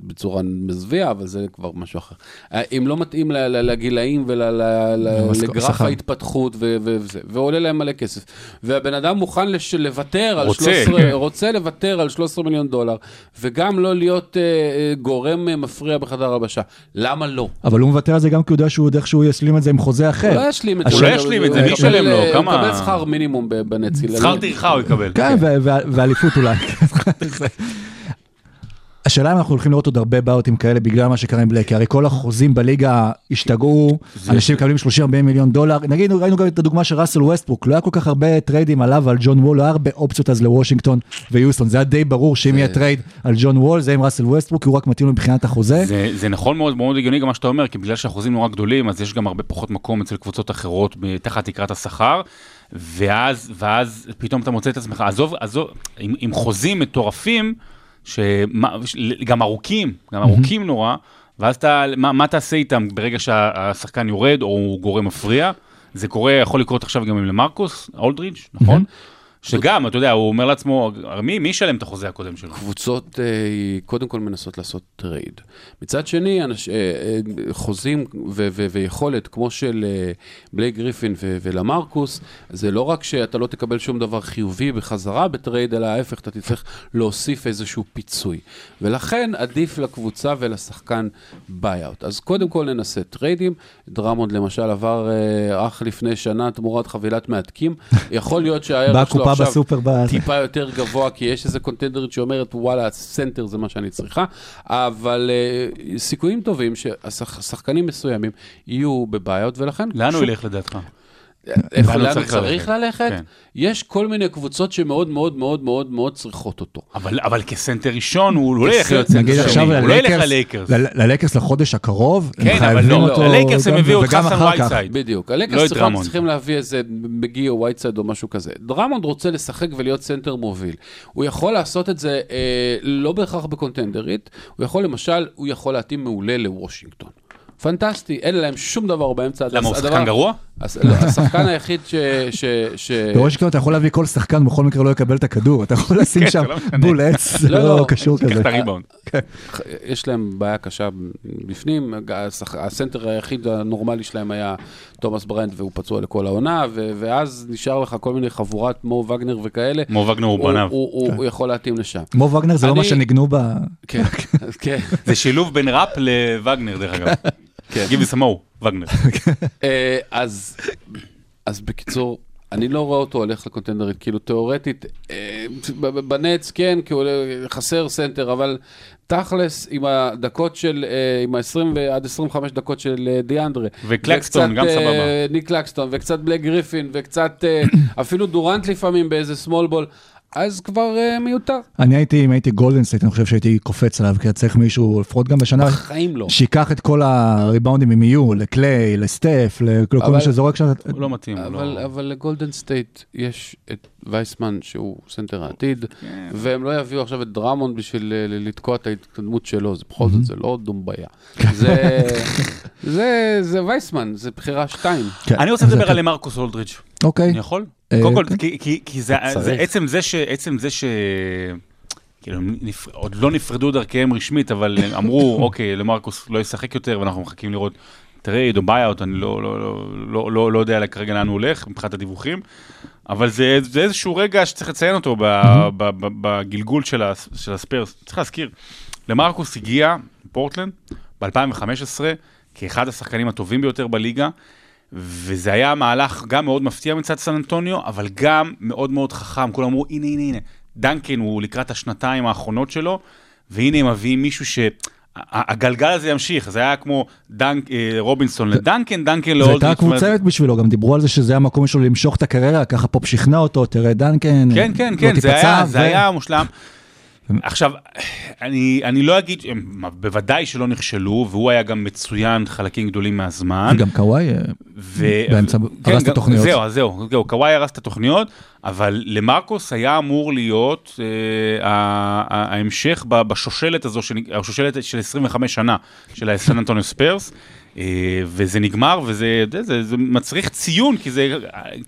בצורה מזוויעה, אבל זה כבר משהו אחר. אה, אם לא מתאים לגילאים ולגרף. ההתפתחות וזה, ועולה להם מלא כסף. והבן אדם מוכן לש- לוותר על רוצה, 13, כן. רוצה לוותר על 13 מיליון דולר, וגם לא להיות אה, אה, גורם מפריע בחדר הבשה. למה לא? אבל הוא מוותר על זה גם כי הוא יודע שהוא שהוא ישלים את זה עם חוזה הוא אחר. לא ישלים את זה. הוא לא ישלים את זה, מי ישלם לו? הוא כמה- מקבל שכר מינימום ב- בנציל. שכר טרחה הוא יקבל. כן, ו- ואליפות אולי. השאלה אם אנחנו הולכים לראות עוד הרבה עם כאלה בגלל מה שקרה עם בלייק, כי הרי כל החוזים בליגה השתגעו, אנשים מקבלים 30-40 מיליון דולר, נגיד ראינו גם את הדוגמה של ראסל ווסטברוק, לא היה כל כך הרבה טריידים עליו ועל ג'ון וול, לא היה הרבה אופציות אז לוושינגטון ויוסטון, זה היה די ברור שאם יהיה טרייד על ג'ון וול זה עם ראסל ווסטברוק, כי הוא רק מתאים לו מבחינת החוזה. זה, זה נכון מאוד, מאוד הגיוני גם מה שאתה אומר, כי בגלל שהאחוזים נורא גדולים, אז יש גם הרבה פחות מקום אצל קבוצות אחרות תחת תקרת השכר, ואז, ואז פתאום אתה מוצא את עצמך, עזוב, עזוב, עם, עם חוזים מטורפים, שגם ארוכים, גם ארוכים נורא, ואז אתה, מה, מה תעשה איתם ברגע שהשחקן יורד או הוא גורם מפריע? זה קורה, יכול לקרות עכשיו גם עם למרקוס, אולדריץ', נכון? שגם, אתה יודע, הוא אומר לעצמו, מי, מי ישלם את החוזה הקודם שלו? קבוצות אה, קודם כל מנסות לעשות טרייד. מצד שני, אנש, אה, אה, חוזים ו- ו- ויכולת כמו של בלייק גריפין ו- ולמרקוס, זה לא רק שאתה לא תקבל שום דבר חיובי בחזרה בטרייד, אלא ההפך, אתה תצטרך להוסיף איזשהו פיצוי. ולכן עדיף לקבוצה ולשחקן buyout. אז קודם כל ננסה טריידים. דרמונד למשל עבר אך לפני שנה תמורת חבילת מסטיקים. יכול להיות שהערך שלו עכשיו... בסופר, טיפה יותר גבוה, כי יש איזה קונטנדרית שאומרת, וואלה, הסנטר זה מה שאני צריכה, אבל אה, סיכויים טובים ששחקנים מסוימים יהיו ב buyout, ולכן... לאן הוא ילך לדעתך? לאן הוא לאן צריך ללכת? כן. יש כל מיני קבוצות שמאוד מאוד מאוד מאוד מאוד צריכות אותו. אבל, אבל כסנטר ראשון הוא לא ילך להיות סנטר שני, הוא לא ילך ללייקרס, ללייקרס. לחודש הקרוב, כן, אבל חייבים לא, אותו, ללייקרס הם הביאו את וגם חסן. וייטסייד. בדיוק, לא את צריכים, להביא איזה מגי או וייטסייד או משהו כזה. דרמונד רוצה לשחק ולהיות סנטר מוביל. הוא יכול לעשות את זה אה, לא בהכרח בקונטנדרית, הוא יכול למשל, הוא יכול להתאים מעולה לוושינגטון. פנטסטי, אין להם שום דבר באמצע. למה, הוא שחקן גרוע? לא, השחקן היחיד ש... ש, ש... בוושינגטון אתה יכול להביא כל שחקן, בכל מקרה לא יקבל את הכדור, אתה יכול לשים כן, שם זה לא. בול עץ, זה לא, לא לא, קשור כזה. הריבאונד. יש להם בעיה קשה בפנים, הסנטר היחיד הנורמלי שלהם היה תומאס בראיינט והוא פצוע לכל העונה, ו- ואז נשאר לך כל מיני חבורת מו וגנר וכאלה. מו וגנר הוא בניו. הוא, הוא, הוא יכול להתאים לשם. מו וגנר זה לא מה שניגנו ב... כן, כן. זה שילוב בין ראפ לווגנר, דרך אגב. כן. gimme some mo, וגנר. אה, אז, אז בקיצור, אני לא רואה אותו הולך לקונטנדרית, כאילו תיאורטית, אה, בנטס כן, כי הוא חסר סנטר, אבל תכלס, עם הדקות של, אה, עם ה-20 עד 25 דקות של דיאנדרה. וקלקסטון, גם סבבה. ניק קלקסטון, וקצת בלייק גריפין, וקצת אפילו דורנט לפעמים באיזה small ball, אז כבר אה, מיותר. אני הייתי, אם הייתי גולדן סטייט, אני חושב שהייתי קופץ עליו, כי צריך מישהו, לפחות גם בשנה, בחיים לא. שייקח את כל הריבאונדים אם יהיו, לקליי, לסטף, לכל אבל- מי שזורק שם. הוא לא מתאים. אבל, לא- אבל לגולדן סטייט יש את וייסמן שהוא סנטר העתיד, כן. והם לא יביאו עכשיו את דרמונד בשביל אה, לתקוע את ההתקדמות שלו, זה בכל זאת, זה לא דומביה. זה, זה, זה וייסמן, זה בחירה שתיים. כן. אני רוצה לדבר על למרקוס אולדריץ'. אוקיי. אני יכול? אה, קודם כל, כן. כי- זה. עצם זה ש... עצם זה ש... כאילו, נפ- עוד לא נפרדו דרכיהם רשמית, אבל אמרו, אוקיי, למרקוס לא ישחק יותר, ואנחנו מחכים לראות trade או buyout, אני לא, לא, לא, לא, לא, לא יודע כרגע לאן הוא הולך מבחינת הדיווחים, אבל זה, זה איזשהו רגע שצריך לציין אותו ב, ב, ב, בגלגול של, הס, של הספרס. צריך להזכיר, למרקוס הגיע פורטלנד ב-2015 כאחד השחקנים הטובים ביותר בליגה, וזה היה מהלך גם מאוד מפתיע מצד סן אנטוניו, אבל גם מאוד מאוד חכם. כולם אמרו, הנה, הנה, הנה. דנקן הוא לקראת השנתיים האחרונות שלו, והנה הם מביאים מישהו ש... הגלגל הזה ימשיך, זה היה כמו דנק, אה, רובינסון לדנקן, דנקן זו לאולדריץ'. הייתה קבוצרת בשבילו, גם דיברו על זה שזה המקום שלו למשוך את הקריירה, ככה פופ שכנע אותו, תראה דנקן, כן, כן, לא כן, היה, ו- זה היה מושלם. עכשיו, אני, אני לא אגיד, הם בוודאי שלא נכשלו, והוא היה גם מצוין חלקים גדולים מהזמן. גם קוואי, אה, ו... באמצע, כן, הרס את התוכניות. זהו, זהו, זהו, קוואי הרס את התוכניות, אבל למרקוס היה אמור להיות אה, ההמשך בשושלת הזו, השושלת של 25 שנה של הסן אנטוניו ספיירס. אה, וזה נגמר וזה זה, זה, זה מצריך ציון כי זה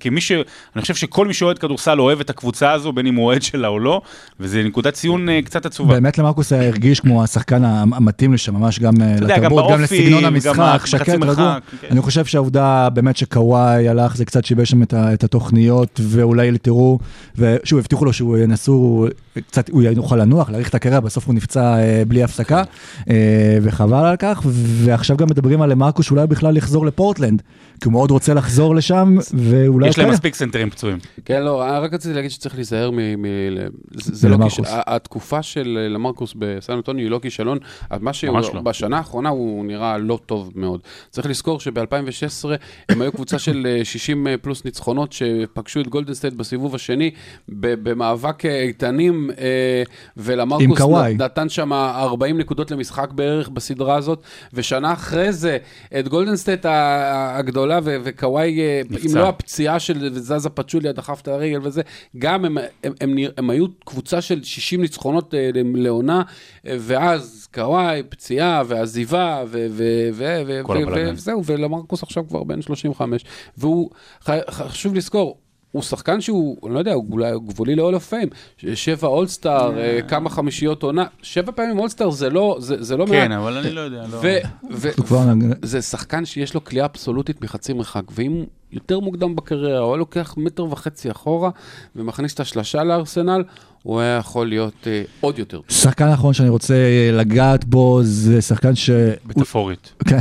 כמי ש... אני חושב שכל מי שאוהד כדורסל אוהב את הקבוצה הזו בין אם הוא אוהד שלה או לא וזה נקודת ציון אה, קצת עצובה. באמת למרקוס היה הרגיש כמו השחקן המתאים לשם, ממש גם אה, גם לתרבות, גם באופי, לסגנון גם המשחק, שקט, רגוע. כן. אני חושב שהעובדה באמת שקוואי הלך, זה קצת שיבש שם את התוכניות, ואולי תראו, ושוב, הבטיחו לו שהוא ינסו, קצת, הוא יוכל לנוח, להאריך את הקריירה, בסוף הוא נפצע אה, בלי הפסקה, אה, וחבל על כך, ועכשיו גם מדברים על מרקוס שאולי בכלל יחזור לפורטלנד, כי הוא מאוד רוצה לחזור לשם, ואולי... יש להם כן. מספיק סנטרים פצועים. כן, לא, אני רק רציתי להגיד שצריך להיזהר מ... מ זה, לא. כישלון, התקופה של אה, למרקוס בסן אנטוניו היא לא כישלון, מה שהוא, ממש לא. בשנה האחרונה הוא נראה לא טוב מאוד. צריך לזכור שב-2016 הם היו קבוצה של אה, 60 פלוס ניצחונות שפגשו את גולדן סטייט בסיבוב השני ב- במאבק אה, איתנים, אה, ולמרקוס נתן שם 40 נקודות למשחק בערך בסדרה הזאת, ושנה אחרי זה את גולדן סטייט ה- הגדולה ו- וקוואי, אה, אם. לא הפציעה של זזה פצ'וליה דחף את הרגל וזה, גם הם, הם, הם, נרא- הם היו קבוצה של 60 ניצחונות אה, לעונה, אה, ואז קוואי, פציעה ועזיבה, ו- ו- ו- ו- ו-. וזהו, ולמרקוס עכשיו כבר בן 35, והוא, חשוב לזכור, הוא שחקן שהוא, אני לא יודע, הוא אולי גבולי ל-all of fame, שבע אולסטאר, אה, כמה חמישיות עונה, שבע פעמים אולסטאר זה לא, זה, זה לא כן, מעט. אבל אני לא יודע. לא- זה שחקן שיש לו כליאה אבסולוטית מחצי מרחק, ואם יותר מוקדם בקריירה, הוא היה לוקח מטר וחצי אחורה ומכניס את השלשה לארסנל, הוא היה יכול להיות אה, עוד יותר טוב. שחקן האחרון שאני רוצה לגעת בו, זה שחקן ש... מטאפורית. כן,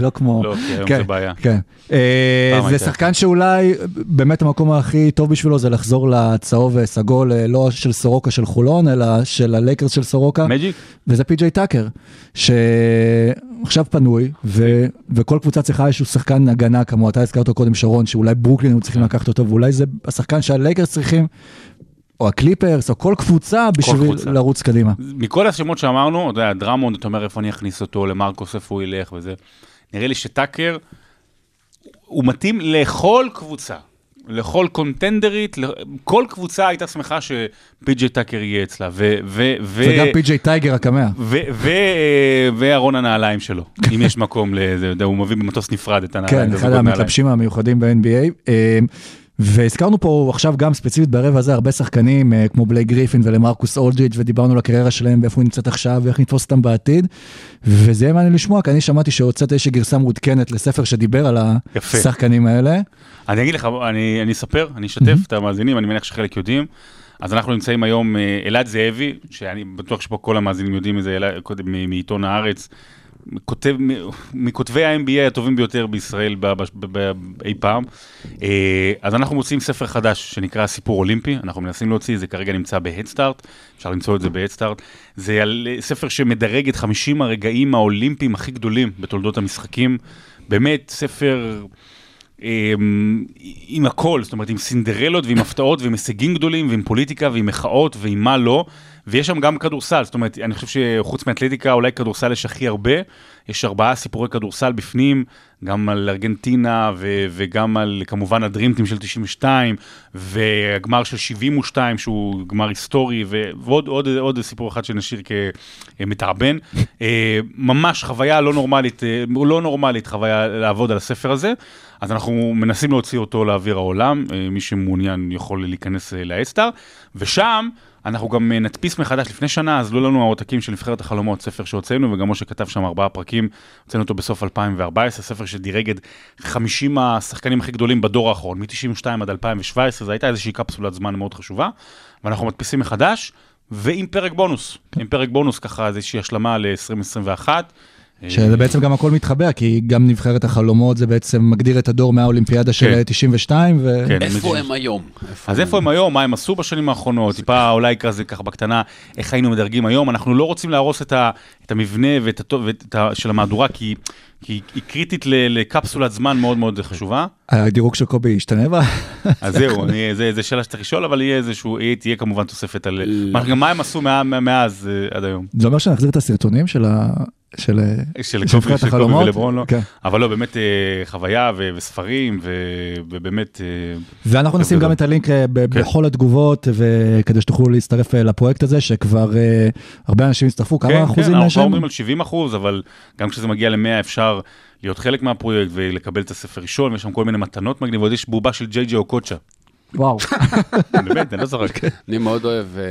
לא כמו... לא, כי היום כן, זה בעיה. כן. אה, זה הייתה. שחקן שאולי באמת המקום הכי טוב בשבילו זה לחזור לצהוב וסגול, אה, לא של סורוקה של חולון, אלא של הלייקרס של סורוקה, מג'יק? וזה פי.ג'יי טאקר, שעכשיו פנוי, ו... וכל קבוצה צריכה איזשהו שחקן הגנה, כמו אתה הזכרת קודם, שרון, שאולי ברוקלין היו צריכים לקחת אותו, ואולי זה השחקן שהלייקרס צריכים, או הקליפרס, או כל קבוצה בשביל קבוצה. לרוץ קדימה. מכל השמות שאמרנו, אתה יודע, דרמונד, אתה אומר איפה אני אכניס אותו, למרקוס, איפה הוא ילך וזה. נראה לי שטאקר, הוא מתאים לכל קבוצה, לכל קונטנדרית, כל קבוצה הייתה שמחה שפי.ג'יי טאקר יהיה אצלה, ו... ו, ו וגם פי.ג'יי טייגר הקמע. ו- וארון הנעליים שלו, אם יש מקום לזה, הוא מביא במטוס נפרד את הנעליים. כן, אחד. המתלבשים המיוחדים ב-NBA. והזכרנו פה עכשיו גם ספציפית ברבע הזה הרבה שחקנים אה, כמו בלייק גריפין ולמרקוס אולג'יץ' ודיברנו על הקריירה שלהם ואיפה היא נמצאת עכשיו ואיך נתפוס אותם בעתיד. וזה יהיה מעניין לשמוע כי אני שמעתי שהוצאת איזושהי גרסה מעודכנת לספר שדיבר על יפה. השחקנים האלה. אני אגיד לך, אני, אני אספר, אני אשתף את המאזינים, אני מניח שחלק יודעים. אז אנחנו נמצאים היום, אה, אלעד זאבי, שאני בטוח שפה כל המאזינים יודעים מזה, מ- מעיתון הארץ, מכותבי ה-NBA הטובים ביותר בישראל אי פעם. אה, אז אנחנו מוציאים ספר חדש שנקרא סיפור אולימפי, אנחנו מנסים להוציא, זה כרגע נמצא בהדסטארט, אפשר למצוא את זה בהדסטארט. זה אה, ספר שמדרג את 50 הרגעים האולימפיים הכי גדולים בתולדות המשחקים. באמת, ספר... עם, עם הכל, זאת אומרת עם סינדרלות ועם הפתעות ועם הישגים גדולים ועם פוליטיקה ועם מחאות ועם מה לא, ויש שם גם כדורסל, זאת אומרת, אני חושב שחוץ מאתלטיקה אולי כדורסל יש הכי הרבה, יש ארבעה סיפורי כדורסל בפנים, גם על ארגנטינה ו- וגם על כמובן הדרימטים של 92 והגמר של 72 שהוא גמר היסטורי ו- ועוד עוד, עוד סיפור אחד שנשאיר כמתעבן. אה, ממש חוויה לא נורמלית, אה, לא נורמלית חוויה לעבוד על הספר הזה. אז אנחנו מנסים להוציא אותו לאוויר העולם, אה, מי שמעוניין יכול להיכנס לאדסטאר, ושם אנחנו גם אה, נדפיס מחדש, לפני שנה עזלו לנו העותקים של נבחרת החלומות, ספר שהוצאנו, וגם משה כתב שם ארבעה פרקים, הוצאנו אותו בסוף 2014, ספר שדירג את 50 השחקנים הכי גדולים בדור האחרון, מ-92 עד 2017, זו הייתה איזושהי קפסולת זמן מאוד חשובה, ואנחנו מדפיסים מחדש, ועם פרק בונוס, עם פרק בונוס ככה איזושהי השלמה ל-2021. שזה בעצם גם הכל מתחבר, כי גם נבחרת החלומות זה בעצם מגדיר את הדור מהאולימפיאדה של כן. 92, ו... כן, איפה. הם היום? אז איפה הם היום, מה הם עשו בשנים האחרונות, טיפה אולי כזה ככה בקטנה, איך היינו מדרגים היום, אנחנו לא רוצים להרוס את, המבנה של המהדורה, כי, כי היא קריטית ל, לקפסולת זמן מאוד מאוד חשובה. הדירוג של קובי השתנה בה? אז זהו, אני, זה, זה שאלה שצריך לשאול, אבל יהיה איזשהו, תהיה כמובן תוספת על... מה, הם עשו מה, מה- מאז אה, עד היום. זה אומר שנחזיר את הסרטונים של ה... של של קובי החלומות? ולברון, לא. כן. אבל לא, באמת אה, חוויה ו- וספרים, ו- ובאמת... אה, ואנחנו נשים. גם את הלינק אה, ב- כן. בכל התגובות, וכדי שתוכלו להצטרף אה, לפרויקט הזה, שכבר אה, הרבה אנשים הצטרפו, כמה כן, אחוזים כן, אנחנו כבר? אומרים על 70 אחוז, אבל גם כשזה מגיע ל-100 אפשר להיות חלק מהפרויקט ולקבל את הספר ראשון, ויש שם כל מיני מתנות מגניבות, יש בובה של ג'יי ג'י אוקוצ'ה. וואו. באמת, אני לא זוכר. אני מאוד אוהב אה,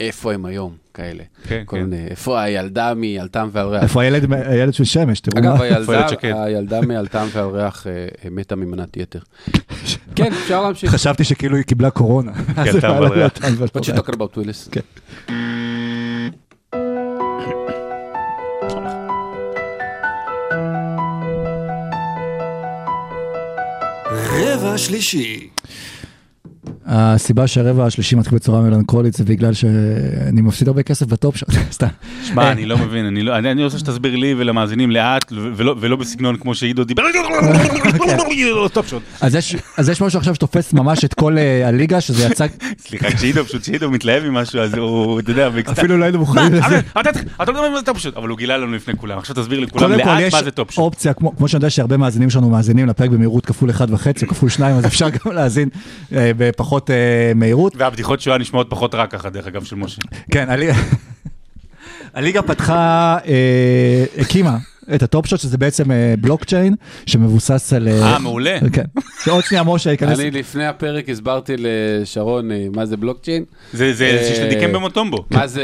איפה הם היום, כאלה. כן, כן. איפה הילדה מעלתם ועל ריח. איפה הילד של שמש, תראו אגב, מה. שקד? הילדה מעלתם ועל ריח אה, מתה ממנת יתר. כן, אפשר להמשיך. חשבתי שכאילו היא קיבלה קורונה. פעלה בריח. טעם בריח. What you talking about, וויליס? כן. רבע שלישי. הסיבה שהרבע השלישי מתחיל בצורה מלנכולית זה בגלל שאני מפסיד הרבה כסף בטופ שוט, סתם. שמע, אני לא מבין, אני לא- אני אני רוצה שתסביר לי ולמאזינים לאט, ולא ולא בסגנון כמו שעידו דיבר. שוט. אז יש- אז יש משהו עכשיו שתופס ממש את כל אה, הליגה, שזה יצא, סליחה, כשעידו פשוט, כשעידו מתלהב ממשהו, אז הוא, אתה יודע. אפילו לא היינו מוכנים לזה. אתה מדבר על מה זה Top Shot, אבל הוא גילה לנו לפני כולם, עכשיו תסביר לכולם לאט מה זה Top Shot. אופציה, כמו שאני יודע שהרבה מאזינים שלנו מאזינים לפרק במהירות כפול אחד וחצי, או כפול שניים, אז אפשר גם להאזין אה, בפחות אה, מהירות. והבדיחות שואה נשמעות פחות רע ככה, דרך אגב, של משה. כן, הליגה- פתחה, אה, הקימה את ה Top Shot, שזה בעצם אה, בלוקצ'יין שמבוסס על... אה, מעולה. כן. שעוד שנייה משה ייכנס. אני לפני הפרק הסברתי לשרון אה, מה זה בלוקצ'יין, זה זה אה, של דיקמבה מוטומבו. מה זה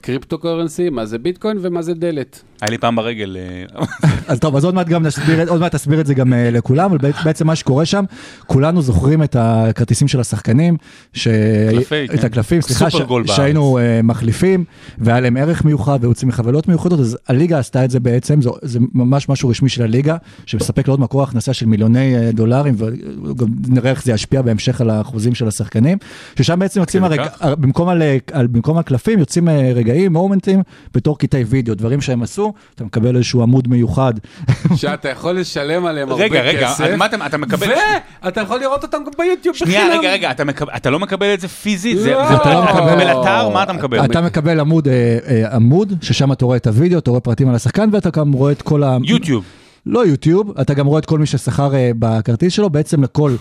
cryptocurrency, מה זה ביטקוין ומה זה דלת. היה לי פעם ברגל, אה, אז טוב, אז עוד מעט גם נסביר, עוד מעט תסביר את זה גם אה, לכולם, אבל בעצ- בעצם מה שקורה שם, כולנו זוכרים את הכרטיסים של השחקנים, ש... קלפי, את כן. הקלפים, סליחה, ש... שהיינו אה, מחליפים, והיה להם ערך מיוחד ויוצאים מחבילות מיוחדות, אז הליגה עשתה את זה בעצם, זה, זה ממש משהו רשמי של הליגה, שמספק לעוד מקור הכנסה של מיליוני אה, דולרים, וגם נראה איך זה ישפיע בהמשך על האחוזים של השחקנים, ששם בעצם יוצאים, כדי הרג... כך? במקום, על... על... במקום הקלפים, יוצאים אה, רגעים, מומנטים, בתור קטעי וידאו, דברים שהם עשו, אתה מקבל איזשהו עמוד מיוחד. שאתה יכול לשלם עליהם הרבה כסף. רגע, רגע, אתה- אתה מקבל... ואתה יכול לראות אותם ביוטיוב שנייה, בחינם. רגע, רגע, אתה מקב- אתה לא מקבל את זה פיזית? זה- לא. זה- אתה לא אתה מקבל- מקבל אתר? מה אתה מקבל? אתה מקבל עמוד, אה, אה, עמוד, ששם אתה רואה את הוידאו, אתה רואה פרטים על השחקן, ואתה גם רואה את כל ה... יוטיוב. לא יוטיוב, אתה גם רואה את כל מי ששכר אה, בכרטיס שלו, בעצם לכל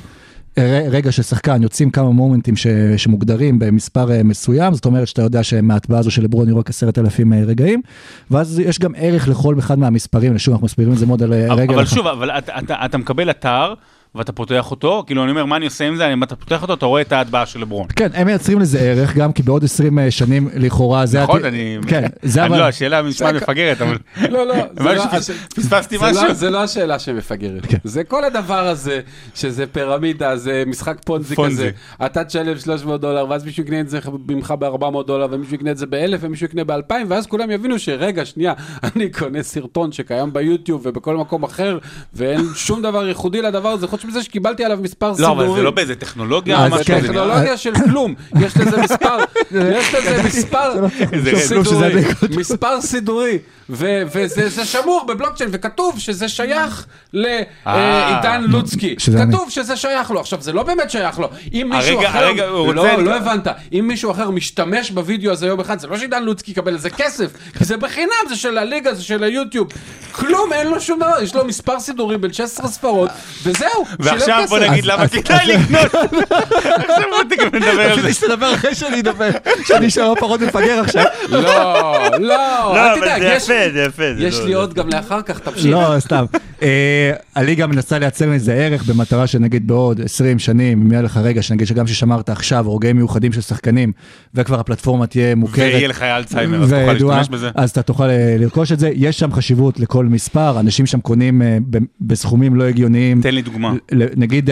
רגע של שחקן יוצאים כמה מומנטים ש, שמוגדרים במספר אה, מסוים, זאת אומרת שאתה יודע שמההטבעה הזו של לברון יהיו רק עשרת אלפים אה, רגעים, ואז יש גם ערך לכל אחד מהמספרים, שוב אנחנו מסבירים את זה מאוד על רגע. אבל אחד. שוב, אבל אתה- אתה אתה מקבל אתר, ואתה פותח אותו, כאילו אני אומר, מה אני עושה עם זה? אם אתה פותח אותו, אתה רואה את ההטבעה של לברון. כן, הם מייצרים לזה ערך, גם כי בעוד 20 שנים לכאורה זה... נכון, אני... כן, זה אני אבל... לא, השאלה נשמעת מפגרת, אבל... לא, לא, לא- פספסתי לא- משהו. זה לא השאלה שמפגרת, כן. זה כל הדבר הזה, שזה פירמידה, זה משחק פונזי פונזי. כזה, אתה תשלם 300 דולר, ואז מישהו יקנה את זה ממך ב-400 דולר, ומישהו יקנה את זה ב-1000, ומישהו יקנה ב-2000, ואז כולם יבינו שרגע, שנייה, אני קונה סרטון שקיים ביוטיוב ובכל מקום אחר, ואין שום דבר ייחודי לדבר הזה, חוץ מזה שקיבלתי עליו מספר לא, סידורים. אבל זה לא באיזה טכנולוגיה, אז או זה משהו כזה. טכנולוגיה של כלום, יש לזה מספר, יש לזה מספר זה- כלום שזה סידורי. מספר סידורי, וזה זה שמור בבלוקצ'יין, וכתוב שזה שייך אה. לעידן לוצקי, שזה אני. כתוב שזה שייך לו, עכשיו זה לא באמת שייך לו, אם מישהו אחר, הרגע הוא לא, רוצה- לא הבנת, אם מישהו אחר משתמש בווידאו הזה יום אחד, זה לא שעידן לוצקי יקבל לזה כסף, כי זה בחינם, זה של הליגה, זה של היוטיוב, כלום, אין לו שום דבר, יש לו מספר סידורי בין 16 ספרות, וזהו, ועכשיו בוא. נגיד למה כדאי לקנות. עכשיו בוא תכף נדבר על זה. רציתי שתדבר אחרי שאני אדבר, שאני אשאר פחות מפגר עכשיו. לא, לא, לא, אל תדאג, יש- יפה, זה יפה. זה יש לא- לי עוד גם לאחר כך, תמשיך. לא, סתם. אה, הליגה מנסה לייצר מזה ערך במטרה שנגיד בעוד 20 שנים, אם יהיה לך רגע, שנגיד שגם ששמרת עכשיו, רגעים מיוחדים של שחקנים, וכבר הפלטפורמה תהיה מוכרת. ויהיה לך אלצהיימר, אז תוכל להשתמש בזה. אז אתה תוכל אה, לרכוש את זה. יש שם חשיבות לכל מספר, אנשים שם קונים אה, בסכומים לא הגיוניים. תן לי דוגמה. נגיד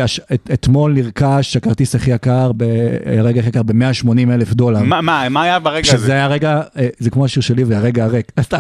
אתמול נרכש הכרטיס הכי יקר, ברגע הכי יקר ב-180 אלף דולר. מה- היה ברגע שזה הזה? היה רגע, אה, זה כמו השיר שלי והרגע הריק, סתם,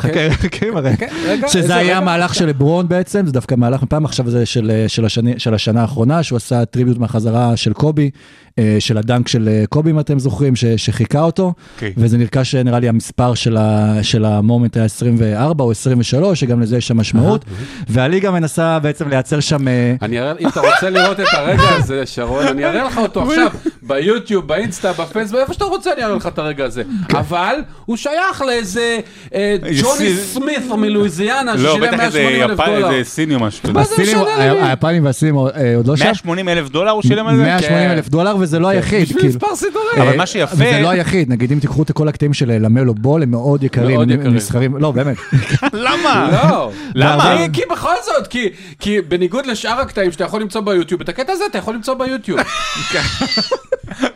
חכה, חכה מראה. רגע, שזה היה? מהלך של לברון בעצם, זה דווקא מהלך מפעם עכשיו זה של, אה, של, השני, של השנה האחרונה, שהוא עשה טריביוט מהחזרה של קובי, אה, של הדנק של אה, קובי, אם אתם זוכרים, ש, שחיכה אותו, אוקיי. וזה נרכש אה, נראה לי המספר של, המומנט היה 24 או 23, שגם לזה יש שם משמעות, והליגה מנסה בעצם לייצר שם... אני אראה, אם אתה רוצה לראות את הרגע הזה, שרון, אני אראה לך אותו עכשיו, ביוטיוב, באינסטה, בפייסבוק, איפה שאתה רוצה אני אראה לך את הרגע הזה. אבל הוא שייך לאיזה איזה ג'וני סמית מלואיזיאנה, לא, ששילם בטח איזה 180 אלף דולר. איזה סיני או משהו. מה זה משנה לי? היפנים והסינים אה, עוד לא שם. 180 אלף דולר הוא שילם על זה? 180 אלף דולר, וזה לא היחיד. בשביל כאילו. מספר סידורי. אבל אה, מה שיפה- וזה לא היחיד, נגיד אם תיקחו את כל הקטעים של למלו בול, הם מאוד יקרים, מאוד יקרים. נסחרים, לא באמת, למה? לא. למה? כי- בכל זאת, כי- כי בניגוד לשאר הקטעים שאתה יכול למצוא ביוטיוב, את הקטע הזה אתה יכול למצוא ביוטיוב.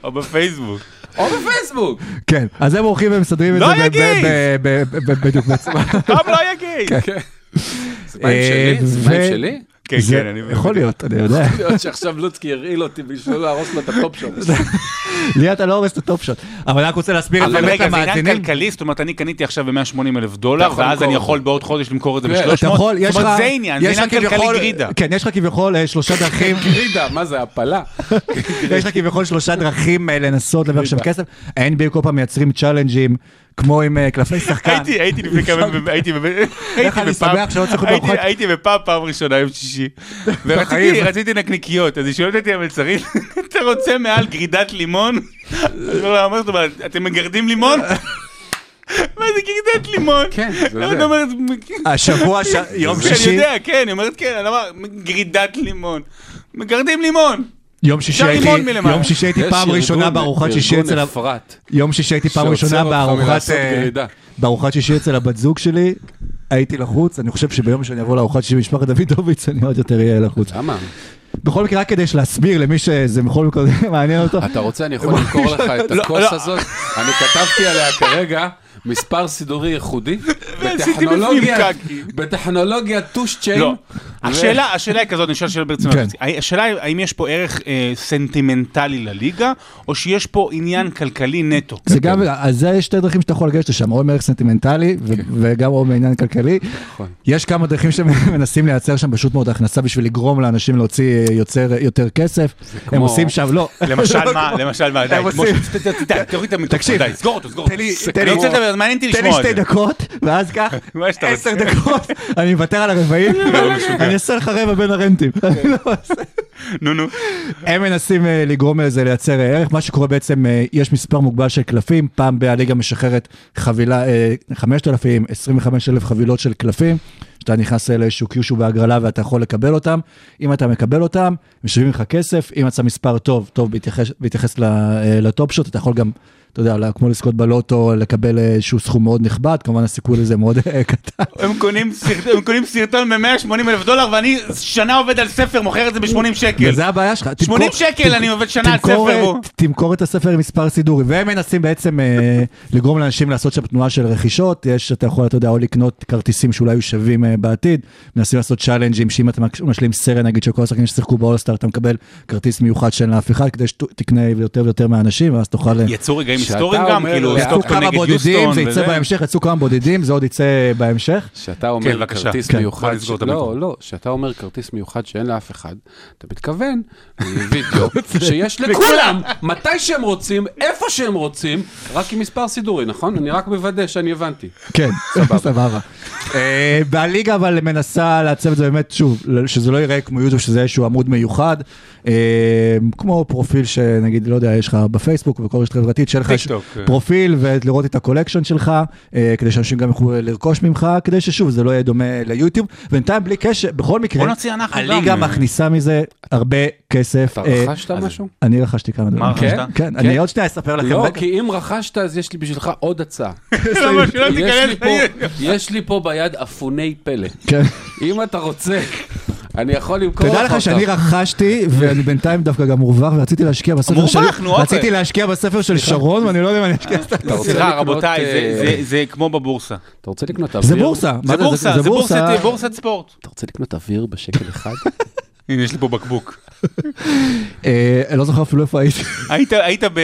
או בפייסבוק. או בפייסבוק. כן, אז הם הולכים ומסדרים את לא זה ב- יגיד! ב- ב- ב- ב- בדיוק בעצם. טוב, לא יגיד. זה מים שלי? זה מים שלי? כן, כן, אני מבין. יכול להיות, אני יודע. להיות שעכשיו לוצקי הרעיל אותי בשביל להרוס לו את ה top שלו. לי אתה לא הורס את ה Top Shot. אבל אני רק רוצה להסביר את זה אבל באמת רגע, זה עניין למאזינים. כלכלי, זאת אומרת, אני קניתי עכשיו ב-180 אלף דולר, יכול ואז אני. יכול בעוד חודש למכור את זה כן, אתה ב-300. יכול, יש זאת לך, אומרת, זה עניין, זה עניין כלכלי גרידה. כן, יש לך כביכול אה, שלושה דרכים, גרידה, מה זה, הפלה? יש לך כביכול שלושה דרכים אה, לנסות להרוויח שם כסף. ה-NBA כל פעם מייצרים צ'אלנג'ים, כמו עם אה, קלפי שחקן. הייתי, הייתי לפני כמה, הייתי אני בפאב, הייתי- בפאב פעם ראשונה יום שישי, ורציתי נקניקיות, אז היא שואלת אותי המלצרית, אתה רוצה מעל גרידת לימון? אני אומר לה, אתם מגרדים לימון? מה זה גרידת לימון? כן, זה אומרת, השבוע, יום שישי, יודע, כן, היא אומרת כן, אני גרידת לימון. מגרדים לימון. יום שישי הייתי. יום שישי הייתי פעם ראשונה בארוחת שישי אצל. יום שישי הייתי פעם ראשונה בארוחת. בארוחת שישי אצל הבת זוג שלי, הייתי לחוץ, אני חושב שביום שאני אבוא לארוחת שישי במשפחת דוידוביץ' אני עוד יותר אהיה לחוץ. למה? בכל מקרה, רק כדי להסביר למי שזה בכל מקרה מעניין אותו, אתה רוצה, אני יכול למכור לך את לא, הכוס לא. הזאת? אני כתבתי עליה כרגע מספר סידורי ייחודי, בטכנולוגיה, טוש chain. לא. השאלה, השאלה היא כזאת, אני שואל שאלה ברצינות. כן. השאלה היא האם יש פה ערך אה, סנטימנטלי לליגה, או שיש פה עניין כלכלי נטו. זה גם, אז זה יש שתי דרכים שאתה יכול לגשת לשם, או מערך סנטימנטלי ו- וגם או מעניין כלכלי. נכון. יש כמה דרכים שמנסים לייצר שם פשוט מאוד הכנסה בשביל לגרום לאנשים להוציא אה, יוצר יותר כסף. הם כמו- עושים שם, לא. למשל מה, למשל מה, די, תוריד את המיקרופון. די, סגור אותו, סגור תן אותו. לי- תן אני לי- רוצה לדבר, מעניין אותי תן לי לשמוע על שתי זה. דקות, ואז כך, עשר. דקות, אני מוותר על הרבעים, אני אעשה לך רבע בין הרנטים. אני לא. נו, נו. הם מנסים אה, לגרום לזה לייצר אה, ערך, מה שקורה בעצם, אה, יש מספר מוגבל של קלפים, פעם בליגה משחררת חבילה, אה, 5,000, 25,000 חבילות של קלפים, שאתה נכנס לאיזשהו קיושו בהגרלה ואתה יכול לקבל אותם, אם אתה מקבל אותם, משלמים לך כסף, אם יצא מספר טוב, טוב בהתייחס, ל Top Shot, אתה יכול גם, אתה יודע, כמו לזכות בלוטו, לקבל איזשהו סכום מאוד נכבד, כמובן הסיכוי לזה מאוד קטן. הם קונים סרט- הם קונים סרטון ב-180 אלף דולר, ואני שנה עובד על ספר, מוכר את זה ב-80 שקל. וזה הבעיה שלך. 80 תמכור- שקל תמכ- אני עובד שנה על תמכור ספר, את- בוא. תמכור את הספר עם מספר סידורי, והם מנסים בעצם אה, לגרום לאנשים לעשות שם תנועה של רכישות, יש, אתה יכול, אתה יודע, או לקנות כרטיסים שאולי יהיו שווים אה, בעתיד, מנסים לעשות צ'אלנג'ים, שאם אתה משלים סרט, נגיד של כל השחקנים ששיחקו באולסטאר, אתה מקבל כרטיס מיוחד שאין לאף אחד, כדי שתקנה יותר ויותר מהאנשים, ואז תוכל... יצאו רגעים שאתה היסטוריים גם, כאילו יצאו סטוקטון כמה נגד בודדים, יוסטון זה יצא. בהמשך, יצאו כמה בודדים, זה עוד יצא בהמשך. שאתה כן, אומר בבקשה. כרטיס כן. מיוחד, לא. לא, שאתה אומר כרטיס מיוחד שאין לאף אחד, אתה מתכוון לוידאו שיש לכולם, מתי שהם רוצים, איפה שהם רוצים, רק עם מספר סידורי, נכון? אני רק מוודא שאני הבנתי. כן, סבבה. אה, והליגה אבל מנסה לעצב את זה באמת, שוב, שזה לא ייראה כמו יוטיוב, שזה איזשהו עמוד מיוחד, אה, כמו פרופיל שנגיד, לא יודע, יש לך בפייסבוק ובכל רשת חברתית, שיהיה לך טוק, כן. פרופיל ולראות את ה collection שלך, אה, כדי שאנשים גם יוכלו לרכוש ממך, כדי ששוב, זה לא יהיה דומה ליוטיוב, ובינתיים בלי קשר, בכל מקרה, בוא נוציא אנחנו גם. הליגה מכניסה מזה הרבה כסף. אתה אה, רכשת משהו? אני רכשתי כמה דברים. מה כן, רכשת? כן, אני עוד שנייה אספר לכם. לא. כי אם רכשת, אז יש לי בשבילך עוד הצעה. יש לי פה- ליוטיוב? יש לי פה ביד אפוני פלא. כן. אם אתה רוצה, אני יכול למכור לך תדע אותם. לך שאני רכשתי, ואני בינתיים דווקא גם מורווח, ורציתי להשקיע בספר מורווח, שלי, נו, אוקיי. רציתי להשקיע בספר של שרון, ואני לא יודע אם אני אשקיע. סליחה רבותיי, זה- אה, זה- כמו בבורסה. אתה רוצה לקנות אוויר? זה בורסה. זה בורסה, זה בורסת- ספורט. אתה רוצה לקנות אוויר בשקל אחד? הנה, יש לי פה בקבוק. אה, אני לא זוכר אפילו איפה הייתי. היית היית ב...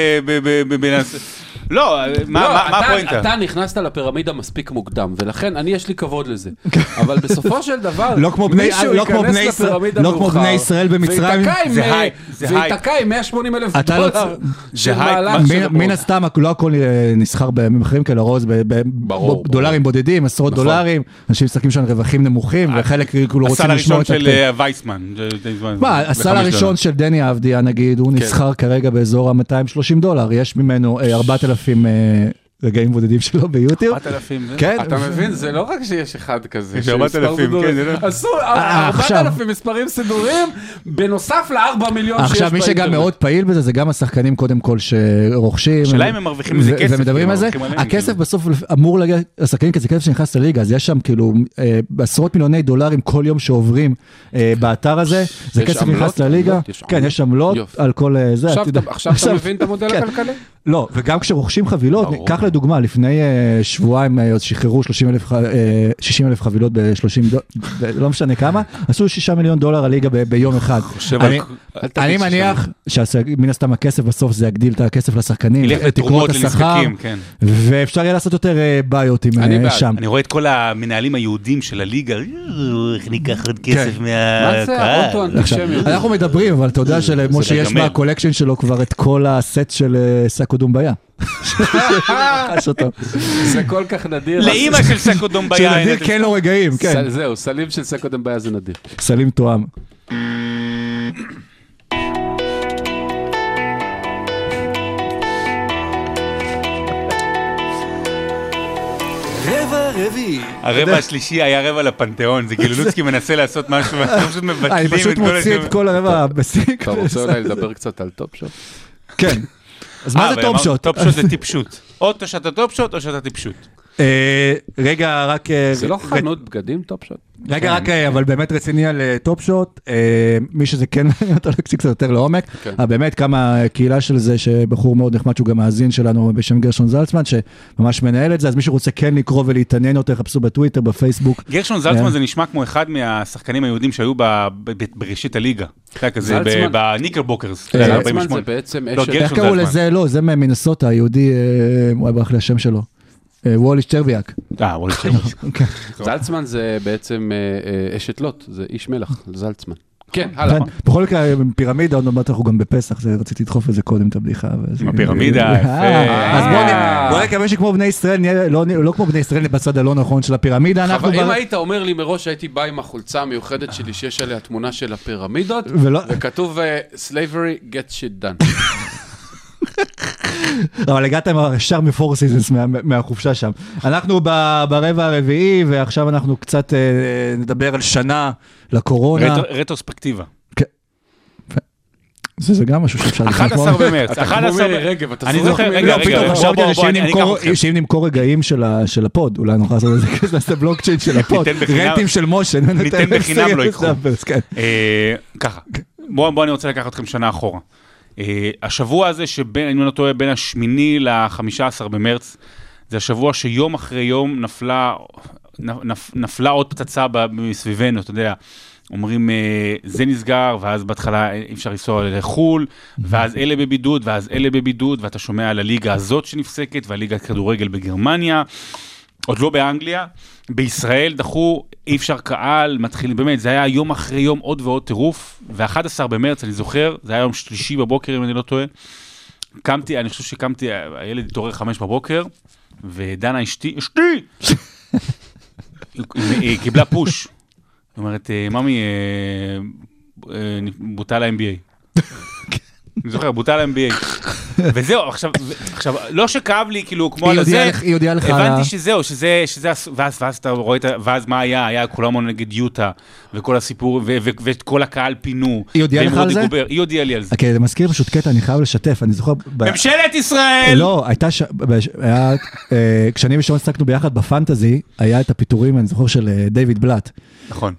לא, מה לא, הפואנטה? אתה נכנסת לפירמידה מספיק מוקדם, ולכן אני יש לי כבוד לזה. אבל בסופו של דבר, לא כמו בני- מישהו לא כמו ייכנס בני לפירמידה לא כמו מאוחר, בני ישראל במצרים. וייתקע עם, זה אה, 180 אלף לא דולר של מהלך מה של מן- הסתם לא הכל אה, נסחר בימים אחרים כאלה, רוז. בדולרים בודדים, עשרות נכון. דולרים, אנשים משחקים שם רווחים נמוכים, וחלק כאילו רוצים הסל לשמור הראשון את... של הטק. אה, וייסמן. מה, הסל הראשון. של דני אבדיה נגיד, הוא נסחר כרגע באזור ה-230 דולר, יש ממנו אה, 4,000 אה, רגעים בודדים שלו ביוטיוב. 4,000, זה- כן, אתה מבין, זה לא רק שיש אחד כזה. יש של 4,000, מספר סידורי. כן, לא- עשו אה, עכשיו. 4,000 מספרים סידורים, בנוסף ל-4 מיליון שיש עכשיו, מי שגם. מאוד פעיל בזה, זה גם השחקנים קודם כל שרוכשים. השאלה אם הם מרוויחים מזה ו- כסף, ומדברים כאילו, על זה. הכסף. בסוף אמור להגיע לשחקנים, כי זה כסף שנכנס לליגה, אז יש שם כאילו אה, עשרות מיליוני דולרים כל יום שעוברים אה, באתר הזה. זה יש כסף עמלות? נכנס לליגה. כן? יש עמלות. על כל אה, זה. עכשיו אתה מבין את המודל כן. הכלכלי? לא, וגם כשרוכשים חבילות, לדוגמה, לפני אה, שבועיים אה, שחררו 30 אלף, 60 אלף חבילות ב-30, לא משנה כמה, עשו 6 מיליון דולר הליגה ב- ביום אחד. אני- מניח שמן הסתם הכסף בסוף זה יגדיל את הכסף לשחקנים, ילך לתרומות השכר, לנזקקים, כן. ואפשר יהיה לעשות יותר אה, בעיות עם אה. שם. אני רואה את כל המנהלים היהודים של הליגה, "אה, איך ניקח עוד כסף כן. מה זה מהקהל. אנחנו מדברים, אבל אתה יודע שלמשה יש. מה collection שלו כבר את כל הסט של אה, סאקו דומביה. זה כל כך נדיר. לאימא של סקו דומביה. שנדיר כן לו רגעים, כן. זהו, סלים של סקו דומביה זה נדיר. סלים תואם. הרבע השלישי היה רבע לפנתיאון, זה כאילו לוצקי מנסה לעשות משהו, ואנחנו פשוט אני מבטלים פשוט את כל מוציא השם. את כל הרבע בסיק. אתה רוצה אולי לדבר קצת על Top Shot? כן. אז מה אה, זה Top Shot? Top Shot זה טיפשות. או שאתה Top Shot או שאתה טיפשות. אה, רגע, רק... אה, זה לא חנות בגדים Top Shot? רגע, רק, אה, אבל באמת רציני על Top Shot, מי שזה כן מעניין אותו להקשיב קצת יותר לעומק, כן. באמת כמה קהילה של זה, שבחור מאוד נחמד שהוא גם מאזין שלנו בשם גרשון זלצמן, שממש מנהל את זה, אז מי שרוצה כן לקרוא ולהתעניין יותר, חפשו בטוויטר, בפייסבוק. גרשון כן. זלצמן זה נשמע כמו אחד מהשחקנים היהודים שהיו בראשית הליגה. יודע, כזה ב- זלצמן- בניקרבוקרס. אה, ב- זלצמן 48. זה בעצם לא, איך קראו. לזה? לא, זה ממינסוטה, היהודי, וואי, ברח לי השם שלו. אה, וולי שטרביאק. אה, ווליד צ'רמוס. כן. זלצמן זה בעצם אה, אה, אשת לוט, זה איש מלח, זלצמן. כן, הלאה. כן, בכל מקרה, פירמידה, עוד מעט אנחנו גם בפסח, זה רציתי לדחוף את זה קודם, את הבדיחה. הפירמידה, יפה. אז בוא נקווה שכמו בני ישראל, לא- לא כמו בני ישראל, בצד הלא נכון של הפירמידה, אנחנו... אבל אם היית אומר לי מראש הייתי בא עם החולצה המיוחדת שלי שיש עליה תמונה של הפירמידות, וכתוב slavery gets shit done. אבל הגעת עם ישר מפור סיזנס מה- מהחופשה שם. אנחנו ב- ברבע הרביעי, ועכשיו אנחנו קצת אה, נדבר על שנה לקורונה. רטר- רטרוספקטיבה. זה זה גם משהו שאפשר... לקרוא. 11 במרץ. אתה כמו 11 מירי רגב, אתה זוכר. רגע, לא, רגע, פתאום בוא, חשבתי בוא, על זה בוא, שאם נמכור- רגעים של ה pod, אולי נוכל לעשות את זה כזה, נעשה בלוקצ'יין של ה pod. ניתן בחינם- רנטים של משה. ניתן בחינם, לא ייקחו. כן. אה, ככה, בואו בוא אני רוצה לקחת אתכם שנה אחורה. אה, השבוע הזה שבין, אם אני לא טועה, בין השמיני ל-15 במרץ, זה השבוע שיום אחרי יום נפלה, נפ, נפלה עוד פצצה מסביבנו, אתה יודע. אומרים, אה, זה נסגר, ואז בהתחלה אי אפשר לנסוע לחו"ל, ואז אלה בבידוד, ואז אלה בבידוד, ואתה שומע על הליגה הזאת שנפסקת, והליגת כדורגל בגרמניה. עוד לא באנגליה, בישראל דחו, אי אפשר קהל, מתחילים, באמת, זה היה יום אחרי יום עוד ועוד טירוף, ו-11 במרץ, אני זוכר, זה היה יום שלישי בבוקר, אם אני לא טועה. קמתי, אני חושב שקמתי, הילד התעורר חמש בבוקר, ודנה אשתי, אשתי! היא- קיבלה פוש. היא אומרת, "אה, ממי, אה, אה, בוטל ה-MBA. אני זוכר, בוטל ה-MBA. וזהו, עכשיו, עכשיו, לא שכאב לי, כאילו, כמו על לך- היא הודיעה לך הבנתי שזהו, שזה, שזה, ואז, ואז אתה רואה את ה... ואז מה היה? היה כולנו נגד יוטה, וכל הסיפור, ואת כל הקהל פינו. היא הודיעה לך על זה? היא הודיעה לי על זה. אוקיי, זה מזכיר פשוט קטע, אני חייב לשתף, אני זוכר... ממשלת ישראל! לא, הייתה, ש... היה, אה, כשאני ושרון עסקנו ביחד בפנטזי, היה את הפיטורים, אני זוכר, של אה, דיוויד בלאט. נכון.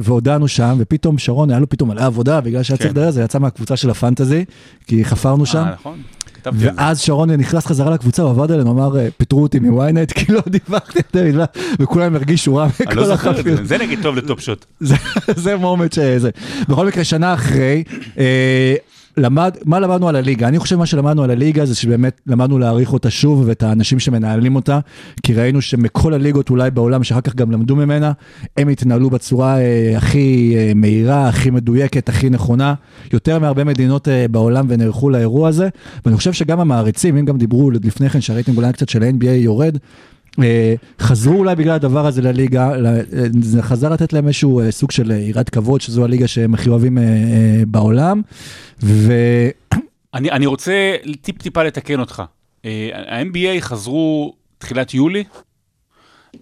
והודענו שם, ופתאום שרון, היה לו פתאום מלא עבודה, בגלל שהיה צריך כן. לדבר, זה יצא מהקבוצה של הפנטזי, כי חפרנו שם. אה, נכון. על זה. ואז שרון נכנס חזרה לקבוצה, הוא עבד עלינו, אמר, אה, פיטרו אותי מוויינט, כי לא דיווחתי דיוויד בלאט, וכולם הרגישו רע לא מכל את החפירות. זה, נגיד טוב לטופ שוט. זה- זה מומנט שזה. בכל מקרה, שנה אחרי, אה, למד, מה למדנו על הליגה? אני חושב מה שלמדנו על הליגה זה שבאמת למדנו להעריך אותה שוב ואת האנשים שמנהלים אותה, כי ראינו שמכל הליגות אולי בעולם, שאחר כך גם למדו ממנה, הם התנהלו בצורה אה, הכי אה, מהירה, הכי מדויקת, הכי נכונה, יותר מהרבה מדינות אה, בעולם ונערכו לאירוע הזה, ואני חושב שגם המעריצים, אם גם דיברו לפני כן שהרייטינג אולי קצת של ה-NBA יורד, חזרו אולי בגלל הדבר הזה לליגה, אה, זה חזר לתת להם איזשהו אה, סוג של אה, יראת כבוד, שזו הליגה שהם הכי אוהבים אה, אה, בעולם. ו... אני, אני רוצה טיפ-טיפה לתקן אותך. אה, ה-NBA חזרו תחילת יולי,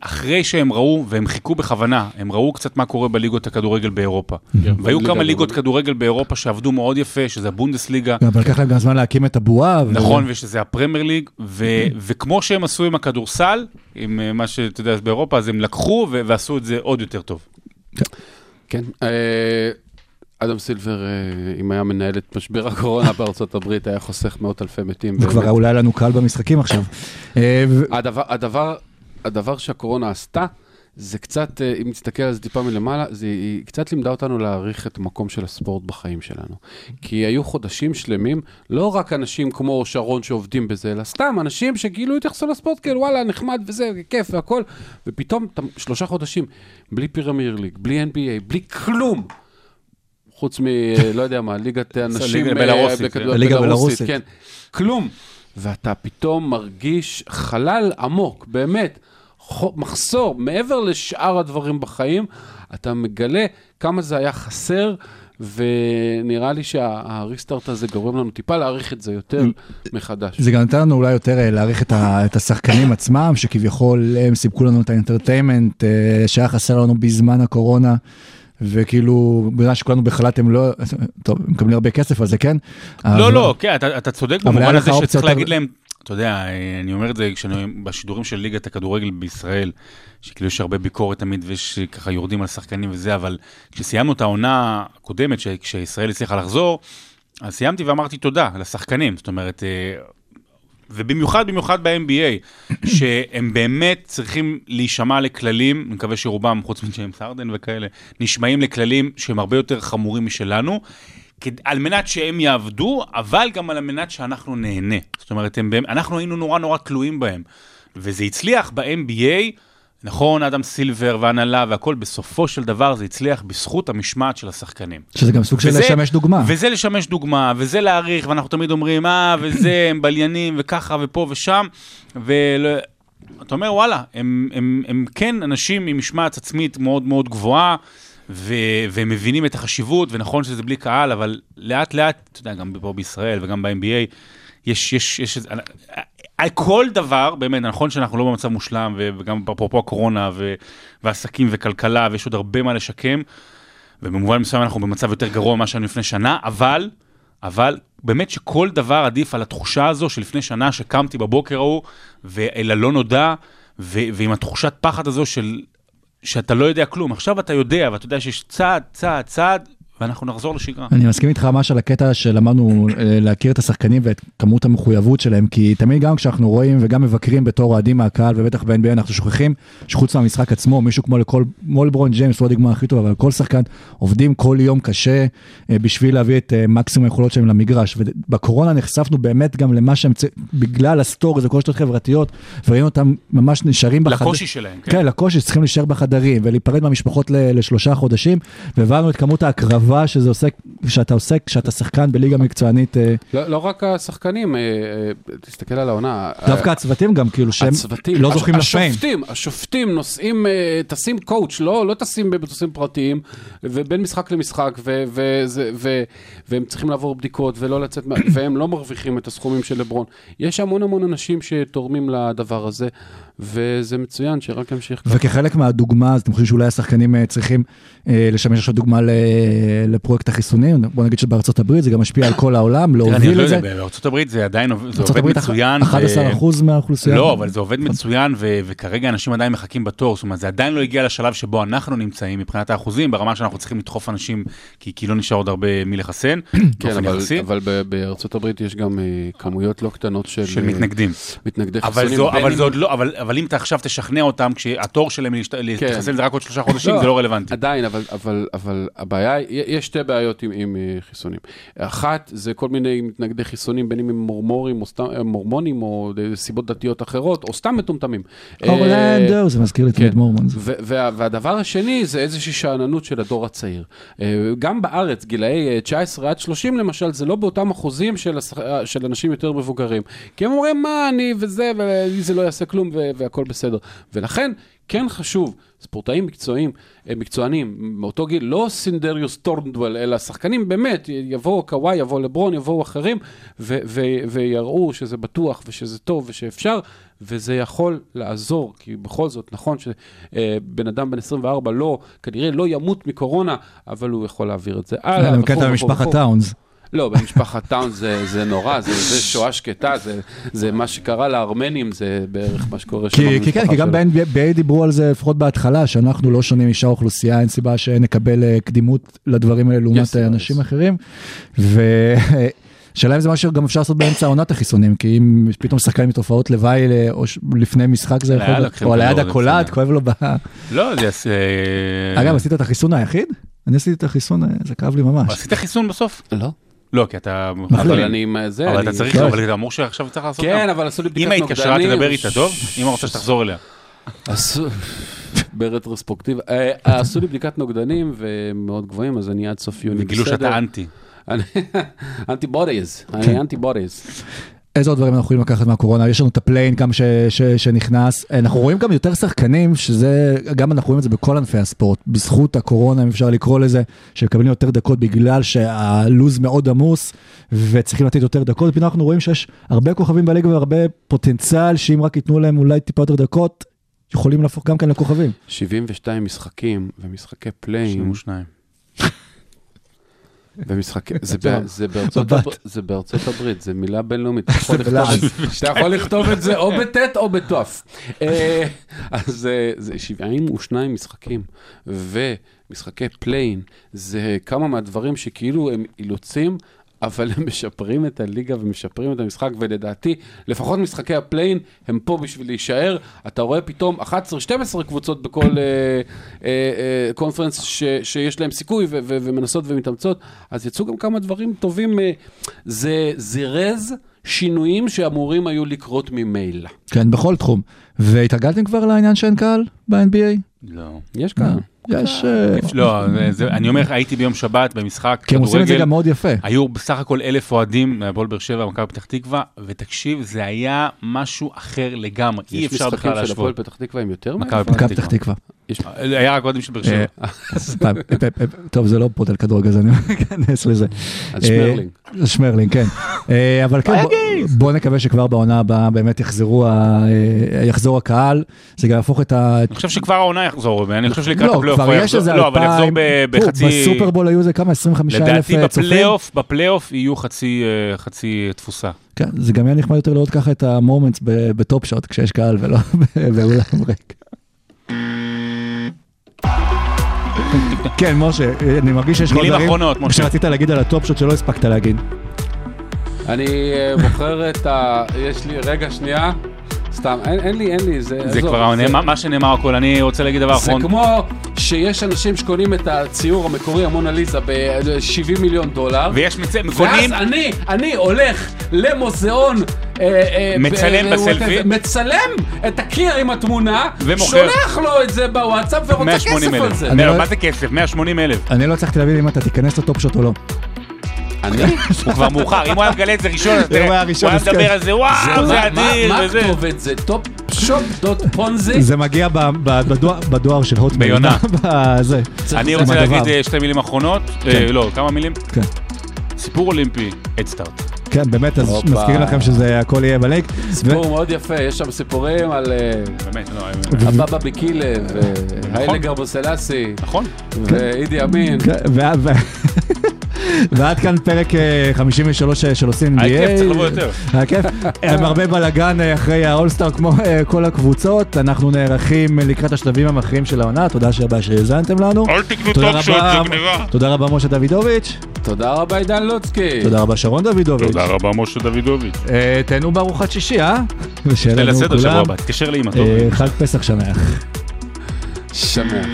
אחרי שהם ראו, והם חיכו בכוונה, הם ראו קצת מה קורה בליגות הכדורגל באירופה. והיו בליגה כמה ליגות. כדורגל באירופה שעבדו מאוד יפה, שזה הבונדסליגה, אבל לקח להם גם זמן להקים את הבועה. נכון, ושזה הפרמייר ליג, וכמו שהם עשו עם הכדורסל, עם אה, מה שאתה יודע באירופה, אז הם לקחו ועשו את זה עוד יותר טוב. כן. אה, אדם סילבר, אה, אם היה מנהל את משבר הקורונה בארצות הברית, היה חוסך מאות אלפי מתים. וכבר. אולי היה לנו קהל במשחקים עכשיו. הדבר, הדבר, שהקורונה עשתה, זה קצת, אה, אם נסתכל על זה טיפה מלמעלה, זה, היא קצת לימדה אותנו להעריך את המקום של הספורט בחיים שלנו. כי היו חודשים שלמים, לא רק אנשים כמו שרון שעובדים בזה, אלא סתם אנשים שכאילו התייחסו לספורט כאילו וואלה, נחמד וזה, כיף והכל, ופתאום שלושה חודשים, בלי פירמיר ליג, בלי NBA, בלי כלום. חוץ מ... אה, לא יודע מה, ליגת הנשים... ליגה אה, בלרוסית, כן. כן. כלום. ואתה פתאום מרגיש חלל עמוק, באמת. מחסור, מעבר לשאר הדברים בחיים, אתה מגלה כמה זה היה חסר, ונראה לי שהריסטארט הזה גורם לנו טיפה להעריך את זה יותר מחדש. זה גם נתן לנו אולי יותר אה, להעריך את, ה, את השחקנים עצמם, שכביכול הם סיפקו לנו את האנטרטיימנט אה, שהיה חסר לנו בזמן הקורונה, וכאילו, בגלל שכולנו בחל"ת הם לא, טוב, הם מקבלים הרבה כסף על זה, כן? אבל- לא, לא, כן, אתה, אתה צודק אבל במובן הזה שצריך יותר- להגיד להם, אתה יודע, אני אומר את זה כשאני בשידורים של ליגת הכדורגל בישראל, שכאילו יש הרבה ביקורת תמיד ויש ככה יורדים על שחקנים וזה, אבל כשסיימנו את העונה הקודמת, ש- כשישראל הצליחה לחזור, אז סיימתי ואמרתי תודה לשחקנים, זאת אומרת, אה, ובמיוחד, במיוחד ב-NBA, שהם באמת צריכים להישמע לכללים, אני מקווה שרובם, חוץ מג'יימס הרדן וכאלה, נשמעים לכללים שהם הרבה יותר חמורים משלנו, על מנת שהם יעבדו, אבל גם על מנת שאנחנו נהנה. זאת אומרת, הם, אנחנו היינו נורא נורא תלויים בהם. וזה הצליח ב-NBA, נכון, אדם סילבר והנהלה והכל, בסופו של דבר זה הצליח בזכות המשמעת של השחקנים. שזה גם סוג של וזה- לשמש דוגמה. וזה לשמש דוגמה, וזה להעריך, ואנחנו תמיד אומרים, אה, וזה, הם בליינים, וככה, ופה ושם, ואתה אומר, וואלה, הם, הם, הם כן אנשים עם משמעת עצמית מאוד מאוד גבוהה, ו, והם מבינים את החשיבות, ונכון שזה בלי קהל, אבל לאט לאט, אתה יודע, גם פה בישראל וגם ב-NBA, יש, יש, יש, על כל דבר, באמת, נכון שאנחנו לא במצב מושלם, וגם אפרופו הקורונה, ו- ועסקים וכלכלה, ויש עוד הרבה מה לשקם, ובמובן מסוים אנחנו במצב יותר גרוע ממה שהיינו לפני שנה, אבל, אבל באמת שכל דבר עדיף על התחושה הזו שלפני שנה שקמתי בבוקר ההוא, ואל הלא נודע, ו- ועם התחושת פחד הזו של שאתה לא יודע כלום. עכשיו אתה יודע, ואתה יודע שיש צעד, צעד, צעד, ואנחנו נחזור לשגרה. אני מסכים איתך ממש על הקטע שלמדנו אה, להכיר את השחקנים ואת כמות המחויבות שלהם, כי תמיד גם כשאנחנו רואים וגם מבקרים בתור אוהדים מהקהל, ובטח ב-NBA אנחנו שוכחים שחוץ מהמשחק עצמו, מישהו כמו לכל, מולברון ג'יימס הוא הדוגמה הכי טובה, אבל כל שחקן עובדים כל יום קשה אה, בשביל להביא את אה, מקסימום היכולות שלהם למגרש. ובקורונה נחשפנו באמת גם למה שהם, בגלל ה stories וכל הרשתות חברתיות, וראינו אותם ממש נשארים בחדר. לקושי שלהם, כן. כן, לקושי שצריכים להישאר בחדרים ולהיפרד מהמשפחות ל- לשלושה חודשים, והבנו את כמות ההקרבה שזה עושה, שאתה עושה כשאתה שחקן בליגה מקצוענית, אה, לא, לא רק השחקנים, אה, אה, תסתכל על העונה. דווקא הצוותים גם, כאילו, שהם הצוותים, לא זוכים ל fame. השופטים, השופטים נוסעים, טסים קואוץ', לא, לא טסים במטוסים פרטיים, ובין משחק למשחק, ו, וזה- ו, והם צריכים לעבור בדיקות ולא לצאת, והם לא מרוויחים את הסכומים של לברון. יש המון המון אנשים שתורמים לדבר הזה, וזה מצוין, שרק ימשיך ככה. וכחלק מהדוגמה, אז אתם חושבים שאולי השחקנים אה, צריכים אה, לשמש עכשיו דוגמה ל- לפרויקט החיסונים? בוא נגיד שבארצות הברית זה גם משפיע על כל העולם, להוביל לא את זה. יודע, בארצות הברית זה עדיין עובד- זה ארצות עובד הברית מצוין. ו- 11% מהאוכלוסייה. לא, אבל זה עובד מצוין, ו- וכרגע אנשים עדיין מחכים בתור, זאת אומרת, זה עדיין לא הגיע לשלב שבו אנחנו נמצאים מבחינת האחוזים, ברמה שאנחנו צריכים לדחוף אנשים, כי, כי לא נשאר עוד הרבה מי לחסן, כן, אבל, אבל בארצות הברית יש גם אה, כמויות לא קטנות של, של אה, מתנגדים. מתנגדי אבל, חיסונים. זו, בין אבל אם- זה עוד לא, אבל, אבל אם אתה עכשיו תשכנע אותם, כשהתור שלהם להשת- להתחסן זה רק עוד שלושה חודשים, זה לא רלוונטי. עדיין, אבל, אבל, אבל הבעיה, יש שתי בעיות עם, עם אה, חיסונים. אחת, זה כל מיני מתנגדי חיסונים, בין אם הם מורמורים או סתם, אה, מורמונים או אה, סיבות דתיות אחרות, או סתם מטומטמים. אורלנדו, זה מזכיר לי תמיד כן. מורמונס. ו- וה- והדבר השני זה איזושהי שאננות של הדור הצעיר. אה, גם בארץ, גילאי אה, 19 עד 30 למשל, זה לא באותם אחוזים של, הש- של אנשים יותר מבוגרים. כי הם אומרים, מה אני וזה, ולי זה לא יעשה כלום ו- והכל בסדר. ולכן, כן חשוב, ספורטאים מקצועיים, אה, מקצוענים, מאותו גיל, לא סינדריוס ת'ורנוול, אלא שחקנים באמת, יבואו קוואי, יבואו לברון, יבואו אחרים, ו- ו- ויראו שזה בטוח ושזה טוב ושאפשר, וזה יכול לעזור, כי בכל זאת, נכון שבן אדם בן 24 לא, כנראה לא ימות מקורונה, אבל הוא יכול להעביר את זה הלאה. וכו' המשפחת וכו'. טאונס. לא, במשפחת טאון זה, זה נורא, זה, זה שואה שקטה, זה, זה מה שקרה לארמנים, זה בערך מה שקורה שם. כי, כי כן, כי גם. ב-NBA דיברו על זה לפחות בהתחלה, שאנחנו לא שונים משאר האוכלוסייה, אין סיבה שנקבל אה, קדימות לדברים האלה לעומת Yes, אה, yes. אנשים אחרים. ושאלה אם זה משהו שגם אפשר לעשות באמצע עונת החיסונים, כי אם פתאום שחקן עם תופעות לוואי אה, או לפני משחק זה יכול להיות, או על היד הקולעת. כואב לו ב... לא, זה... יעשה- אגב, עשית את החיסון היחיד? אני עשיתי את החיסון, אה, זה כאב לי ממש. עשית חיסון בסוף? לא, לא, כי אתה... אבל אני זה, אבל אני... אתה צריך, לא, אבל אתה אמור שעכשיו צריך לעשות כן, גם. אבל עשו לי בדיקת אמא נוגדנים. התקשרה, תדבר איתה, טוב? אמא רוצה שתחזור אליה. עשו... ברטרוספקטיבה, אה, עשו לי בדיקת נוגדנים ומאוד גבוהים, אז אני עד סוף יוני וגילו בסדר. שאתה anti. Antibodies, כן. אני antibodies. איזה עוד דברים אנחנו יכולים לקחת מהקורונה? יש לנו את ה play-in גם ש, ש, שנכנס. אנחנו רואים גם יותר שחקנים, שזה, גם אנחנו רואים את זה בכל ענפי הספורט, בזכות הקורונה, אם אפשר לקרוא לזה, שמקבלים יותר דקות בגלל שהלו"ז מאוד עמוס, וצריכים לתת יותר דקות. ופתאום אנחנו רואים שיש הרבה כוכבים בליגה והרבה פוטנציאל, שאם רק ייתנו להם אולי טיפה יותר דקות, יכולים להפוך גם כן לכוכבים. 72 משחקים ומשחקי play-in, 72. ומשחקי, זה, בארצות הברית, זה מילה בינלאומית, אתה יכול, לכתוב, בלעז. אתה יכול לכתוב את זה או בטית או בתוף. אה, אז אה, זה 72 משחקים, ומשחקי play-in, זה כמה מהדברים שכאילו הם אילוצים. אבל הם משפרים את הליגה ומשפרים את המשחק, ולדעתי, לפחות משחקי ה play-in הם פה בשביל להישאר. אתה רואה פתאום 11-12 קבוצות בכל אה, אה, אה, conference ש, שיש להם סיכוי ו, ו, ומנסות ומתאמצות, אז יצאו גם כמה דברים טובים. אה, זה זירז שינויים שאמורים היו לקרות ממילא. כן, בכל תחום. והתרגלתם כבר לעניין שאין קהל ב-NBA? לא. יש כאן. יש... אה, לא, זה- אני אומר לך, הייתי ביום שבת במשחק כי הם עושים את זה כדורגל. גם מאוד יפה. היו בסך הכל אלף אוהדים מהפועל באר שבע, מכבי פתח תקווה, ותקשיב, זה היה משהו אחר לגמרי, אי יש אפשר משחקים בכלל של הפועל להשוות. פתח תקווה עם יותר מאלף? מכבי פתח תקווה. היה רק אוהדים של באר שבע. אה, טוב, זה לא pod על כדורגל, אז אני אכנס לזה. שמרלינג. אה, שמרלינג, כן. אה, אבל כן, בוא- בוא נקווה שכבר בעונה הבאה באמת יחזור הקהל, זה גם יהפוך את ה... אני חושב שכבר העונה יחזור, ואני חושב שלקראת לא, הפלייאוף כבר הוא יש יחזור, לא, אבל יחזור בחצי, בסופרבול היו איזה כמה? 25 אלף לדעתי צופים? בפלייאוף, בפלייאוף יהיו חצי תפוסה. כן, זה גם יהיה נחמד יותר לראות ככה את ה moments ב Top Shot כשיש קהל ולא באולם ריק. כן, משה, אני מרגיש שיש לך דברים. שרצית להגיד על ה Top Shot שלא הספקת להגיד. אני אה, בוחר את ה... יש לי... רגע, שנייה. סתם, אין אין לי, אין לי, זה... זה עזוב, כבר זה- נאמר- מה שנאמר הכל, אני רוצה להגיד דבר זה אחרון. כמו שיש אנשים שקונים את הציור המקורי, המונליזה, ב-70 מיליון דולר. ויש מצ... ואז קונים, אני, אני הולך למוזיאון, אה, אה, מצלם ב- בסלפי. מצלם את הקיר עם התמונה. שולח לו את זה בוואטסאפ ורוצה 180 כסף על. זה. אני לא- מה זה כסף? 180 אלף. אני לא הצלחתי להבין אם אתה תיכנס ל Top Shot או לא. אני? הוא כבר מאוחר, אם הוא היה מגלה את זה ראשון, אז הוא היה כן. מדבר על זה, וואו, זה אדיר, מה וזה. הכתובת? זה Top Shop dot Ponzi? זה מגיע בדואר- של Hotmail. ביונה. אני רוצה. להגיד אה, שתי מילים אחרונות, כן. אה, לא, כמה מילים? כן. סיפור אולימפי, אדסטארט. כן, באמת, אז. מזכירים לכם שזה הכל יהיה בלייק. סיפור מאוד יפה, יש שם סיפורים על אה, באמת, לא, הבבא בקילה, והיילה גרבוסלסי, נכון. ואידי אמין. כן, ועד כאן פרק אה, 53 של עושים NBA. היה כיף, צריך לבוא יותר. היה כיף. עם הרבה בלאגן אה, אחרי האולסטאר כמו אה, כל הקבוצות. אנחנו נערכים לקראת השלבים המכריעים של העונה. תודה שבה שהאזנתם לנו. אל תקנו שוט, רבה- זה גניבה. תודה רבה משה דוידוביץ'. תודה רבה עידן לוצקי. תודה רבה שרון דוידוביץ'. תודה רבה, משה דוידוביץ'. אה, תהנו בארוחת שישי, אה? ושיהיה ליל לנו כולם תתקשר לאמא, טוב? אה, חג פסח שמח. שמח.